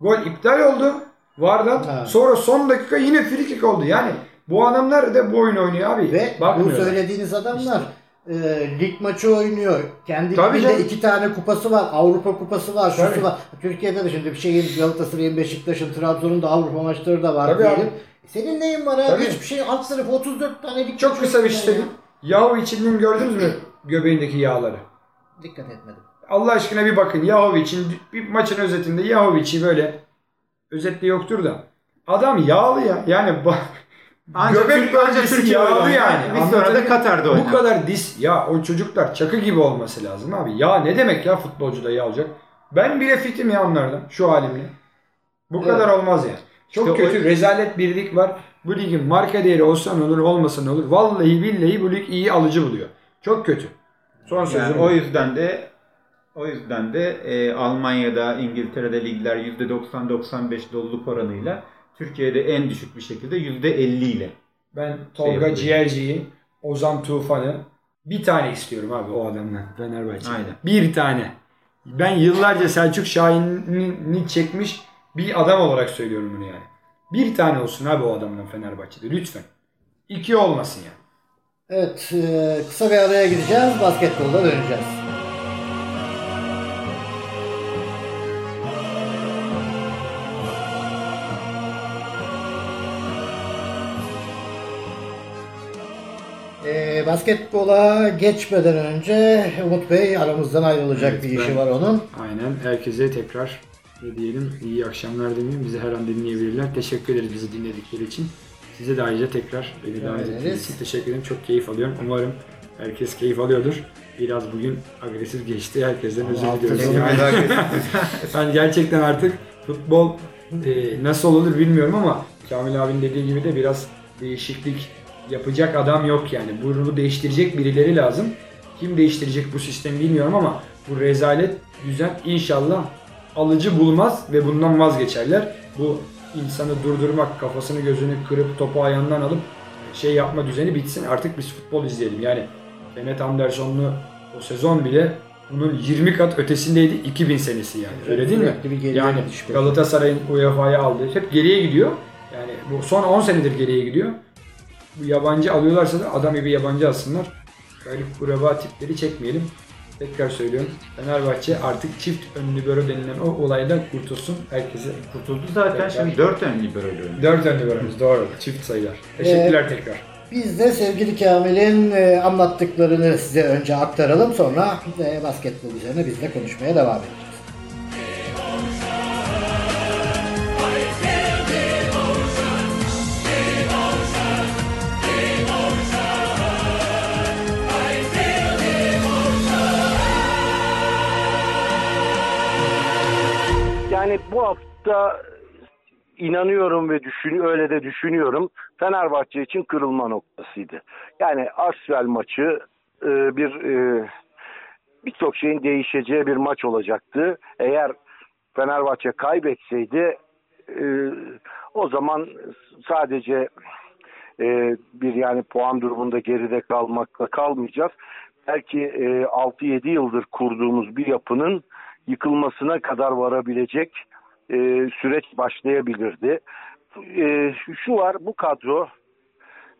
Gol iptal oldu. Vardan. Ha. Sonra son dakika yine free kick oldu. Yani bu adamlar da bu oyunu oynuyor abi. Ve bu söylediğiniz adamlar e, lig maçı oynuyor. Kendi Tabii liginde iki tane kupası var. Avrupa kupası var. Şusu Tabii. var. Türkiye'de de şimdi bir şeyin Galatasaray'ın, Beşiktaş'ın, Trabzon'un da Avrupa maçları da var Tabii diyelim. abi. Senin neyin var abi? Tabii. Hiçbir şey. Alt tarafı 34 tane lig Çok kısa bir şey söyleyeyim. Yahovic'in gördünüz mü göbeğindeki yağları? ya. Dikkat etmedim. Allah aşkına bir bakın Yahovic'in bir maçın özetinde Yahovic'i böyle özette yoktur da adam yağlı ya. Yani bak Ancak göbek Türkiye, ancak bölgesi Türkiye yağlı oynar. yani. Bir sonra da Katar'da oynar. Bu kadar dis ya o çocuklar çakı gibi olması lazım abi. Ya ne demek ya futbolcuda yağ olacak? Ben bile fitim ya onlardan şu halimle. Bu Evet. kadar olmaz ya. Çok İşte o- kötü rezalet bir lig var. Bu ligin marka değeri olsa ne olur olmasa ne olur. Vallahi billahi bu lig iyi alıcı buluyor. Çok kötü. Son sözüm. Yani o yüzden de o yüzden de e, Almanya'da, İngiltere'de ligler %90-95 doluluk oranıyla Türkiye'de en düşük bir şekilde %50 ile. Ben Tolga yapıyor. Ciğerci'yi, Ozan Tufan'ı bir tane istiyorum abi o adamdan Fenerbahçe. Aynen. Bir tane. Ben yıllarca Selçuk Şahin'i çekmiş bir adam olarak söylüyorum bunu yani. Bir tane olsun abi o adamdan Fenerbahçe'de lütfen. İki olmasın yani. Evet, e, kısa bir araya gideceğiz. Basketbolda döneceğiz. Basketbola geçmeden önce Umut Bey aramızdan ayrılacak Evet, bir işi ben- var onun. Aynen. Herkese tekrar diyelim iyi akşamlar demeyeyim. Bizi her an dinleyebilirler. Teşekkür ederiz bizi dinledikleri için. Size de ayrıca tekrar beni davet ettiğiniz için teşekkür ederim. Çok keyif alıyorum. Umarım herkes keyif alıyordur. Biraz bugün agresif geçti. Herkesten özür diliyoruz. Yani, ben gerçekten artık futbol e, nasıl olur bilmiyorum ama Kamil abinin dediği gibi de biraz değişiklik yapacak adam yok yani. Bunu değiştirecek birileri lazım. Kim değiştirecek bu sistemi bilmiyorum ama bu rezalet düzen inşallah alıcı bulmaz ve bundan vazgeçerler. Bu insanı durdurmak, kafasını gözünü kırıp topu ayağından alıp şey yapma düzeni bitsin. Artık biz futbol izleyelim. Yani Kenneth Anderson'lu o sezon bile bunun 20 kat ötesindeydi 2000 senesi yani. Öyle değil mi? Yani. Galatasaray'ın UEFA'ya aldığı hep geriye gidiyor. Yani bu son 10 senedir geriye gidiyor. Bu yabancı alıyorlarsa da adam gibi yabancı alsınlar. Garip kuraba tipleri çekmeyelim. Tekrar söylüyorum. Fenerbahçe artık çift ön libero denilen o olaydan kurtulsun. Herkese Kurtuldu zaten Tekrar. şimdi 4 ön libero oynuyor. 4 ön liberomuz doğru. Çift sayılar. Teşekkürler tekrar. Biz de sevgili Kamil'in e, anlattıklarını size önce aktaralım. Sonra e, basketbol üzerine biz de konuşmaya devam edeceğiz. Nokta inanıyorum ve düşün, öyle de düşünüyorum. Fenerbahçe için kırılma noktasıydı. Yani Asvel maçı e, bir e, birçok şeyin değişeceği bir maç olacaktı. Eğer Fenerbahçe kaybetseydi e, o zaman sadece e, bir yani puan durumunda geride kalmakla kalmayacağız. Belki e, 6-7 yıldır kurduğumuz bir yapının yıkılmasına kadar varabilecek e, süreç başlayabilirdi. E, şu var bu kadro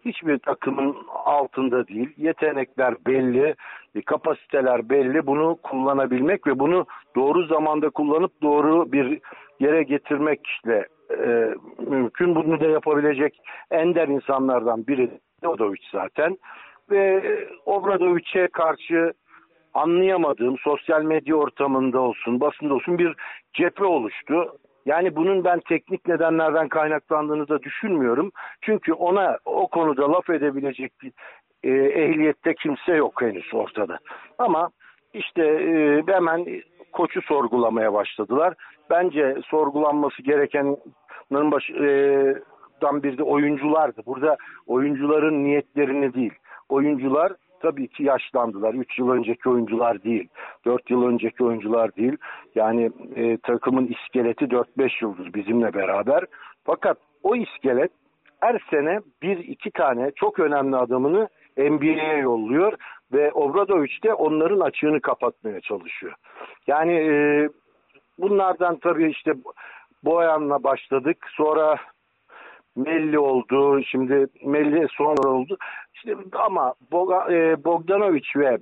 hiçbir takımın altında değil. Yetenekler belli, e, kapasiteler belli. Bunu kullanabilmek ve bunu doğru zamanda kullanıp doğru bir yere getirmekle e, mümkün. Bunu da yapabilecek ender insanlardan biri Odoviç zaten. Ve Obradovic'e karşı anlayamadığım sosyal medya ortamında olsun, basında olsun bir cephe oluştu. Yani bunun ben teknik nedenlerden kaynaklandığını da düşünmüyorum. Çünkü ona o konuda laf edebilecek bir e, ehliyette kimse yok henüz ortada. Ama işte e, hemen koçu sorgulamaya başladılar. Bence sorgulanması gerekenin baş, e, dan bir de oyunculardı. Burada oyuncuların niyetlerini değil. Oyuncular tabii ki yaşlandılar. 3 yıl önceki oyuncular değil. 4 yıl önceki oyuncular değil. Yani e, takımın iskeleti 4-5 yıldız bizimle beraber. Fakat o iskelet her sene bir iki tane çok önemli adamını NBA'ye yolluyor ve Obradoviç de onların açığını kapatmaya çalışıyor. Yani e, bunlardan tabii işte Boyan'la başladık. Sonra Melli oldu. Şimdi Melli sonra oldu. İşte ama e, Bogdanovic ve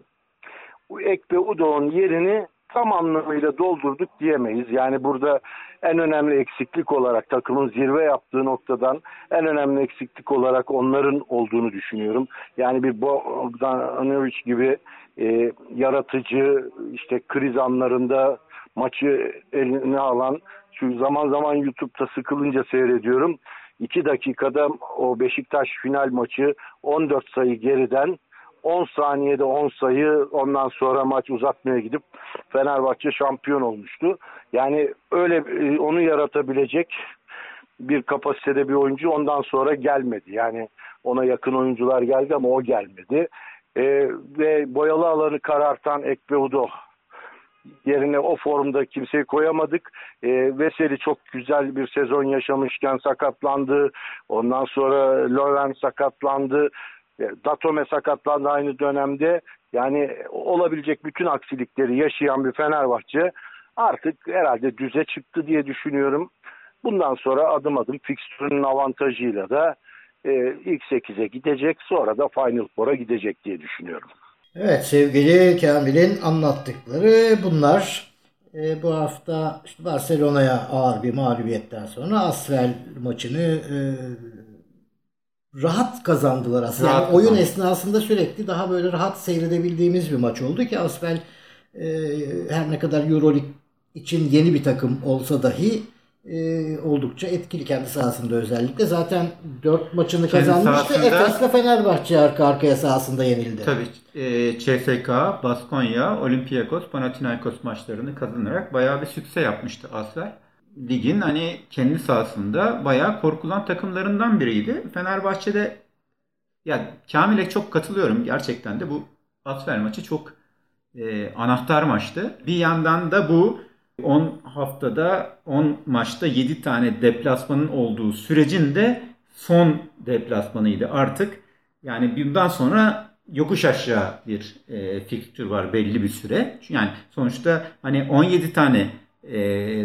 Ekpe Udo'nun yerini tam anlamıyla doldurduk diyemeyiz. Yani burada en önemli eksiklik olarak takımın zirve yaptığı noktadan en önemli eksiklik olarak onların olduğunu düşünüyorum. Yani bir Bogdanovic gibi e, yaratıcı işte kriz anlarında maçı eline alan şu zaman zaman YouTube'da sıkılınca seyrediyorum. 2 dakikada o Beşiktaş final maçı 14 sayı geriden 10 saniyede 10 sayı ondan sonra maç uzatmaya gidip Fenerbahçe şampiyon olmuştu. Yani öyle e, onu yaratabilecek bir kapasitede bir oyuncu ondan sonra gelmedi. Yani ona yakın oyuncular geldi ama o gelmedi. Ee, ve boyalı alanı karartan Ekbe Udo yerine o formda kimseyi koyamadık. E, Veseli çok güzel bir sezon yaşamışken sakatlandı. Ondan sonra Loren sakatlandı. E, Datome sakatlandı aynı dönemde. Yani olabilecek bütün aksilikleri yaşayan bir Fenerbahçe artık herhalde düze çıktı diye düşünüyorum. Bundan sonra adım adım fikstürünün avantajıyla da e, ilk 8'e gidecek sonra da Final Four'a gidecek diye düşünüyorum. Evet sevgili Kamil'in anlattıkları bunlar. E, bu hafta işte Barcelona'ya ağır bir mağlubiyetten sonra Asvel maçını e, rahat kazandılar aslında. Rahat yani oyun esnasında sürekli daha böyle rahat seyredebildiğimiz bir maç oldu ki Asvel e, her ne kadar Euroleague için yeni bir takım olsa dahi e, oldukça etkili kendi sahasında özellikle. Zaten 4 maçını kendi kazanmıştı. Efes'le Fenerbahçe arka arkaya sahasında yenildi. Tabii. E, CSK, Baskonya, Olympiakos, Panathinaikos maçlarını kazanarak bayağı bir sükse yapmıştı Asfer. Ligin hani kendi sahasında bayağı korkulan takımlarından biriydi. Fenerbahçe'de ya Kamil'e çok katılıyorum gerçekten de bu Asfer maçı çok e, anahtar maçtı. Bir yandan da bu 10 haftada 10 maçta 7 tane deplasmanın olduğu sürecin de son deplasmanıydı artık. Yani bundan sonra yokuş aşağı bir e, fikstür var belli bir süre. Yani sonuçta hani 17 tane e,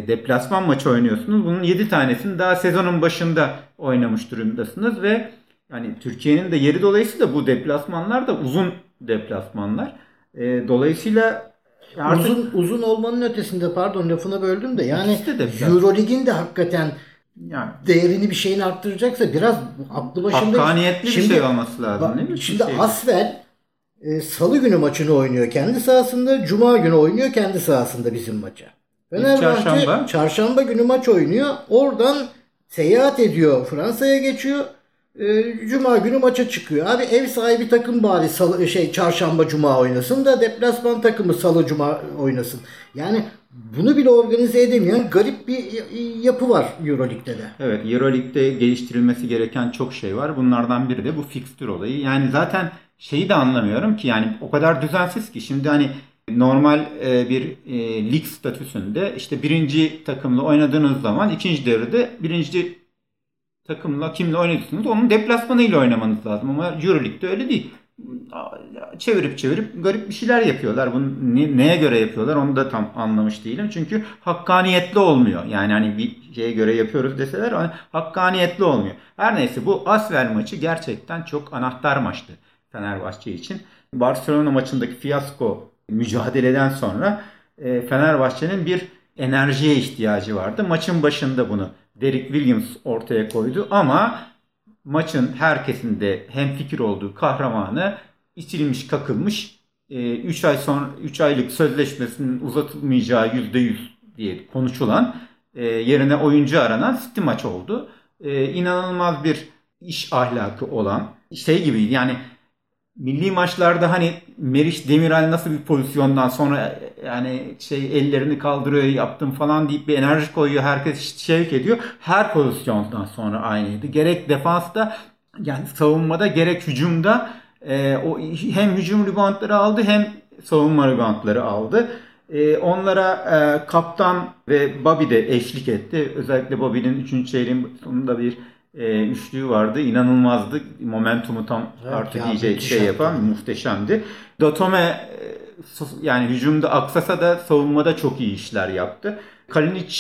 deplasman maçı oynuyorsunuz. Bunun 7 tanesini daha sezonun başında oynamış durumdasınız ve yani Türkiye'nin de yeri dolayısıyla bu deplasmanlar da uzun deplasmanlar. E, dolayısıyla Artık... Uzun uzun olmanın ötesinde pardon lafına böldüm de yani de Eurolig'in de hakikaten yani değerini bir şeyin arttıracaksa biraz aklı başında hakkaniyetli şimdi, bir şey olması lazım değil mi? Şimdi şey Asvel e, salı günü maçını oynuyor kendi sahasında, cuma günü oynuyor kendi sahasında bizim maça. Fenerbahçe çarşamba. çarşamba günü maç oynuyor. Oradan seyahat ediyor. Fransa'ya geçiyor. Ee, cuma günü maça çıkıyor. Abi ev sahibi takım bari salı, şey çarşamba cuma oynasın da deplasman takımı salı cuma oynasın. Yani bunu bile organize edemeyen garip bir yapı var Euroleague'de de. Evet Euroleague'de geliştirilmesi gereken çok şey var. Bunlardan biri de bu fikstür olayı. Yani zaten şeyi de anlamıyorum ki yani o kadar düzensiz ki şimdi hani normal e, bir e, lig statüsünde işte birinci takımla oynadığınız zaman ikinci devrede birinci takımla kimle oynuyorsunuz onun deplasmanıyla oynamanız lazım ama Euroleague'de öyle değil. Çevirip çevirip garip bir şeyler yapıyorlar. Bunu neye göre yapıyorlar onu da tam anlamış değilim. Çünkü hakkaniyetli olmuyor. Yani hani bir şeye göre yapıyoruz deseler hani hakkaniyetli olmuyor. Her neyse bu Asvel maçı gerçekten çok anahtar maçtı Fenerbahçe için. Barcelona maçındaki fiyasko mücadeleden sonra e, Fenerbahçe'nin bir enerjiye ihtiyacı vardı. Maçın başında bunu Derek Williams ortaya koydu ama maçın herkesin de hem fikir olduğu kahramanı içilmiş kakılmış 3 e, ay sonra 3 aylık sözleşmesinin uzatılmayacağı %100 diye konuşulan e, yerine oyuncu aranan City maç oldu. İnanılmaz bir iş ahlakı olan şey gibi yani milli maçlarda hani Meriç Demiral nasıl bir pozisyondan sonra yani şey ellerini kaldırıyor yaptım falan deyip bir enerji koyuyor. Herkes şevk ediyor. Her pozisyondan sonra aynıydı. Gerek defansta yani savunmada gerek hücumda e, o hem hücum reboundları aldı hem savunma reboundları aldı. E, onlara e, kaptan ve Bobby de eşlik etti. Özellikle Bobby'nin 3. çeyreğin sonunda bir e, üçlüğü vardı. İnanılmazdı. Momentumu tam evet, artık ya, iyice şey yapan muhteşemdi. Dotome e, yani hücumda aksasa da savunmada çok iyi işler yaptı. Kalinic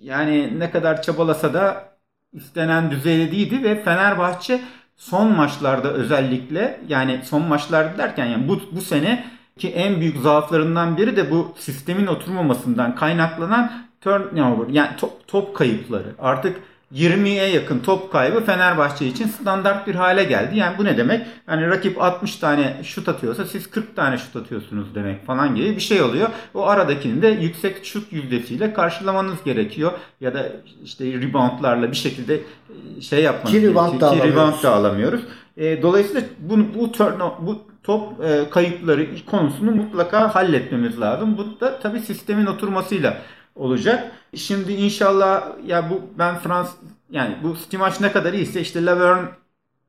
yani ne kadar çabalasa da istenen düzeyde değildi ve Fenerbahçe son maçlarda özellikle yani son maçlar derken yani bu, bu sene ki en büyük zaaflarından biri de bu sistemin oturmamasından kaynaklanan turnover yani top, top kayıpları. Artık 20'ye yakın top kaybı Fenerbahçe için standart bir hale geldi. Yani bu ne demek? Yani rakip 60 tane şut atıyorsa siz 40 tane şut atıyorsunuz demek falan gibi bir şey oluyor. O aradakini de yüksek şut yüzdesiyle karşılamanız gerekiyor. Ya da işte reboundlarla bir şekilde e, şey yapmanız Ki rebound da, Ki rebound da alamıyoruz. E, dolayısıyla bu, bu, turn, bu top e, kayıpları konusunu mutlaka halletmemiz lazım. Bu da tabii sistemin oturmasıyla olacak. Şimdi inşallah ya bu ben Frans yani bu Stimaç ne kadar iyiyse işte Laverne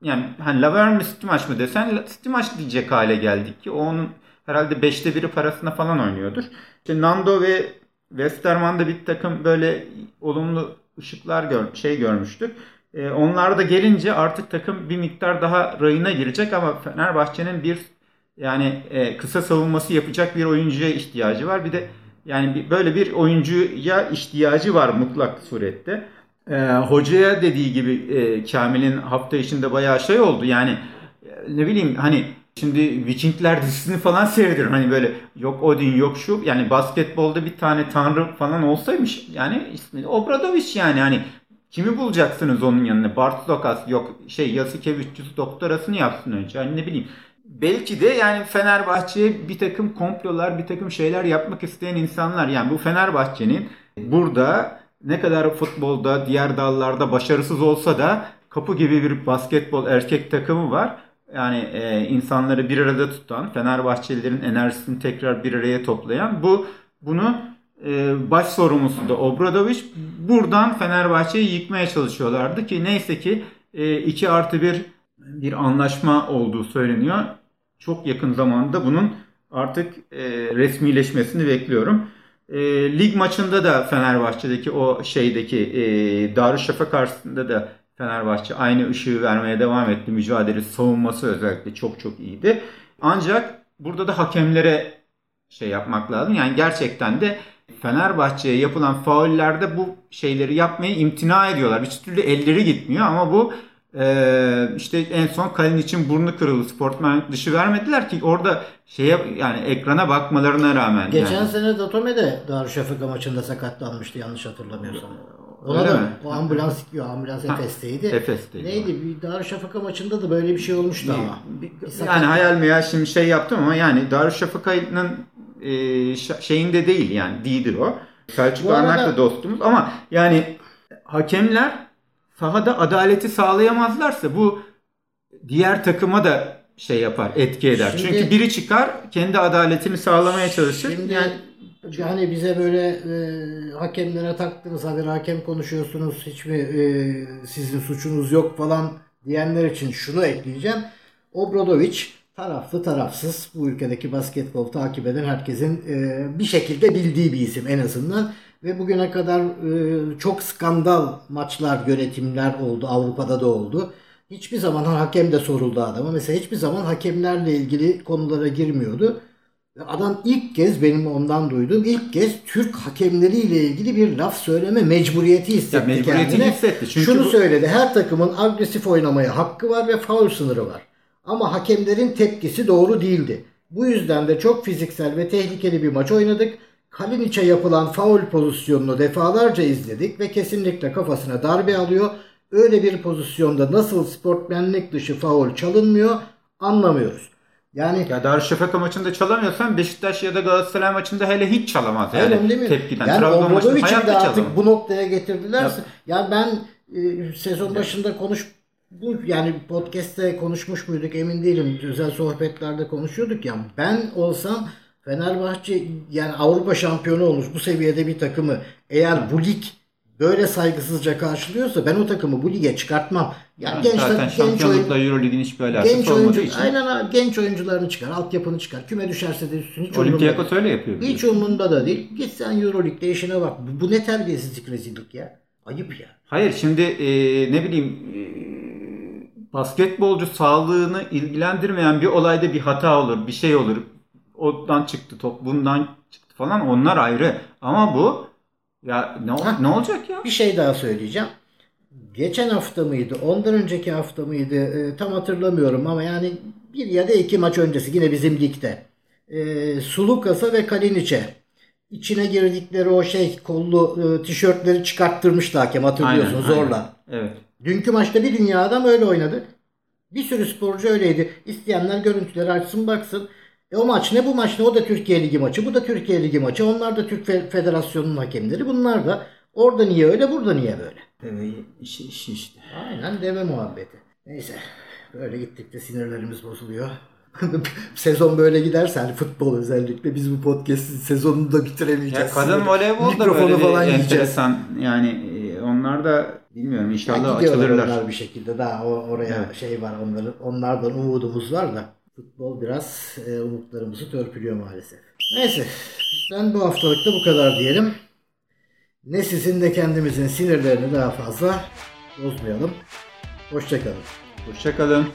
yani hani Laverne mi Stimaç mı desen Stimaç diyecek hale geldik ki onun herhalde 5'te biri parasına falan oynuyordur. İşte Nando ve Westerman'da bir takım böyle olumlu ışıklar gör, şey görmüştük. Ee, onlar da gelince artık takım bir miktar daha rayına girecek ama Fenerbahçe'nin bir yani e, kısa savunması yapacak bir oyuncuya ihtiyacı var. Bir de yani böyle bir oyuncuya ihtiyacı var mutlak surette. Ee, hocaya dediği gibi e, Kamil'in hafta içinde bayağı şey oldu. Yani e, ne bileyim hani şimdi Vikingler dizisini falan seyrediyorum. Hani böyle yok Odin yok şu. Yani basketbolda bir tane tanrı falan olsaymış. Yani ismi Obradovic yani hani kimi bulacaksınız onun yanına? Bart Lokas yok şey Yasikevicius doktorasını yapsın önce. Hani ne bileyim belki de yani Fenerbahçe'ye bir takım komplolar, bir takım şeyler yapmak isteyen insanlar. Yani bu Fenerbahçe'nin burada ne kadar futbolda, diğer dallarda başarısız olsa da kapı gibi bir basketbol erkek takımı var. Yani e, insanları bir arada tutan, Fenerbahçelilerin enerjisini tekrar bir araya toplayan bu bunu e, baş sorumlusu da Obradoviç. Buradan Fenerbahçe'yi yıkmaya çalışıyorlardı ki neyse ki e, 2 artı 1 bir anlaşma olduğu söyleniyor. Çok yakın zamanda bunun artık e, resmileşmesini bekliyorum. E, lig maçında da Fenerbahçe'deki o şeydeki e, Darüşşafaka karşısında da Fenerbahçe aynı ışığı vermeye devam etti. Mücadele savunması özellikle çok çok iyiydi. Ancak burada da hakemlere şey yapmak lazım. Yani gerçekten de Fenerbahçe'ye yapılan faullerde bu şeyleri yapmayı imtina ediyorlar. Bir türlü elleri gitmiyor ama bu ee, işte en son Kalin için burnu kırıldı. Sportman dışı vermediler ki orada şeye yani ekrana bakmalarına rağmen. Geçen yani. sene Datome de Darüşşafaka maçında sakatlanmıştı yanlış hatırlamıyorsam. Ona Öyle da mi? o ambulans yok ambulans Efes'teydi. Efes'teydi. Neydi? Bir Darüşşafaka maçında da böyle bir şey olmuştu bir, ama. Bir, bir yani hayal mi ya şimdi şey yaptım ama yani Darüşşafaka'nın e, şeyinde değil yani değildir o. Selçuk Arnak da dostumuz ama yani hakemler sahada adaleti sağlayamazlarsa bu diğer takıma da şey yapar, etki eder. Şimdi, Çünkü biri çıkar, kendi adaletini sağlamaya çalışır. Şimdi yani Yani bize böyle e, hakemlere taktınız, haber hakem konuşuyorsunuz, hiç mi e, sizin suçunuz yok falan diyenler için şunu ekleyeceğim. Obradovic taraflı tarafsız bu ülkedeki basketbol takip eden herkesin e, bir şekilde bildiği bir isim en azından. Ve bugüne kadar e, çok skandal maçlar, yönetimler oldu. Avrupa'da da oldu. Hiçbir zaman hakem de soruldu adama. Mesela hiçbir zaman hakemlerle ilgili konulara girmiyordu. Adam ilk kez benim ondan duyduğum ilk kez Türk hakemleriyle ilgili bir laf söyleme mecburiyeti hissetti Ya mecburiyeti kendine. hissetti. Çünkü Şunu bu- söyledi. Her takımın agresif oynamaya hakkı var ve faul sınırı var. Ama hakemlerin tepkisi doğru değildi. Bu yüzden de çok fiziksel ve tehlikeli bir maç oynadık. Kalinic'e yapılan faul pozisyonunu defalarca izledik ve kesinlikle kafasına darbe alıyor. Öyle bir pozisyonda nasıl sportmenlik dışı faul çalınmıyor anlamıyoruz. Yani Ya Darüşşafaka maçında çalamıyorsan Beşiktaş ya da Galatasaray maçında hele hiç çalamaz yani. Öyle değil mi? Tepkiden. Yani Obradovic'i de artık çalamaz. bu noktaya getirdiler. Ya- Ya ben e, sezon başında konuş bu yani podcast'te konuşmuş muyduk emin değilim. Özel sohbetlerde konuşuyorduk ya. Ben olsam Fenerbahçe yani Avrupa şampiyonu olmuş bu seviyede bir takımı eğer bu lig böyle saygısızca karşılıyorsa ben o takımı bu lige çıkartmam. Yani Yani genç, zaten genç oyun, şampiyonlukla Eurolig'in hiçbir alakası genç olmadığı oyuncu, için. aynen abi, genç oyuncularını çıkar, altyapını çıkar. Küme düşerse de üstüne hiç Olympiakos öyle yapıyor. hiç umurunda da değil. Git sen Euroleague'de işine bak. Bu, bu ne terbiyesizlik rezillik ya. Ayıp ya. Hayır şimdi e, ne bileyim e, basketbolcu sağlığını ilgilendirmeyen bir olayda bir hata olur, bir şey olur. Ondan çıktı top, bundan çıktı falan onlar ayrı. Ama bu ya ne, Ha. ne olacak ya? Bir şey daha söyleyeceğim. Geçen hafta mıydı? Ondan önceki hafta mıydı? Ee, tam hatırlamıyorum ama yani bir ya da iki maç öncesi yine bizim ligde. Ee, Sulukas'a ve Kalinic'e içine girdikleri o şey kollu e, tişörtleri çıkarttırmıştı hakem hatırlıyorsun Aynen, zorla. aynen. Evet. Dünkü maçta bir dünya adam öyle oynadı. Bir sürü sporcu öyleydi. İsteyenler görüntüleri açsın baksın. E o maç ne bu maç ne o da Türkiye Ligi maçı. Bu da Türkiye Ligi maçı. Onlar da Türk Fe- Federasyonu'nun hakemleri. Bunlar da orada niye öyle burada niye böyle. Evet, işi, işi işte. Aynen deve muhabbeti. Neyse böyle gittikçe sinirlerimiz bozuluyor. Sezon böyle giderse hani futbol özellikle biz bu podcast'in sezonunu da bitiremeyeceğiz. Ya kadın voleybol da Mikrofonu böyle bir falan yiyeceğiz. enteresan. Yani e, onlar da bilmiyorum inşallah açılırlar. onlar bir şekilde. Daha oraya Evet. şey var onların. Onlardan umudumuz var da. Futbol biraz e, umutlarımızı törpülüyor maalesef. Neyse. Ben bu haftalık da bu kadar diyelim. Ne sizin de kendimizin sinirlerini daha fazla bozmayalım. Hoşçakalın. Hoşçakalın.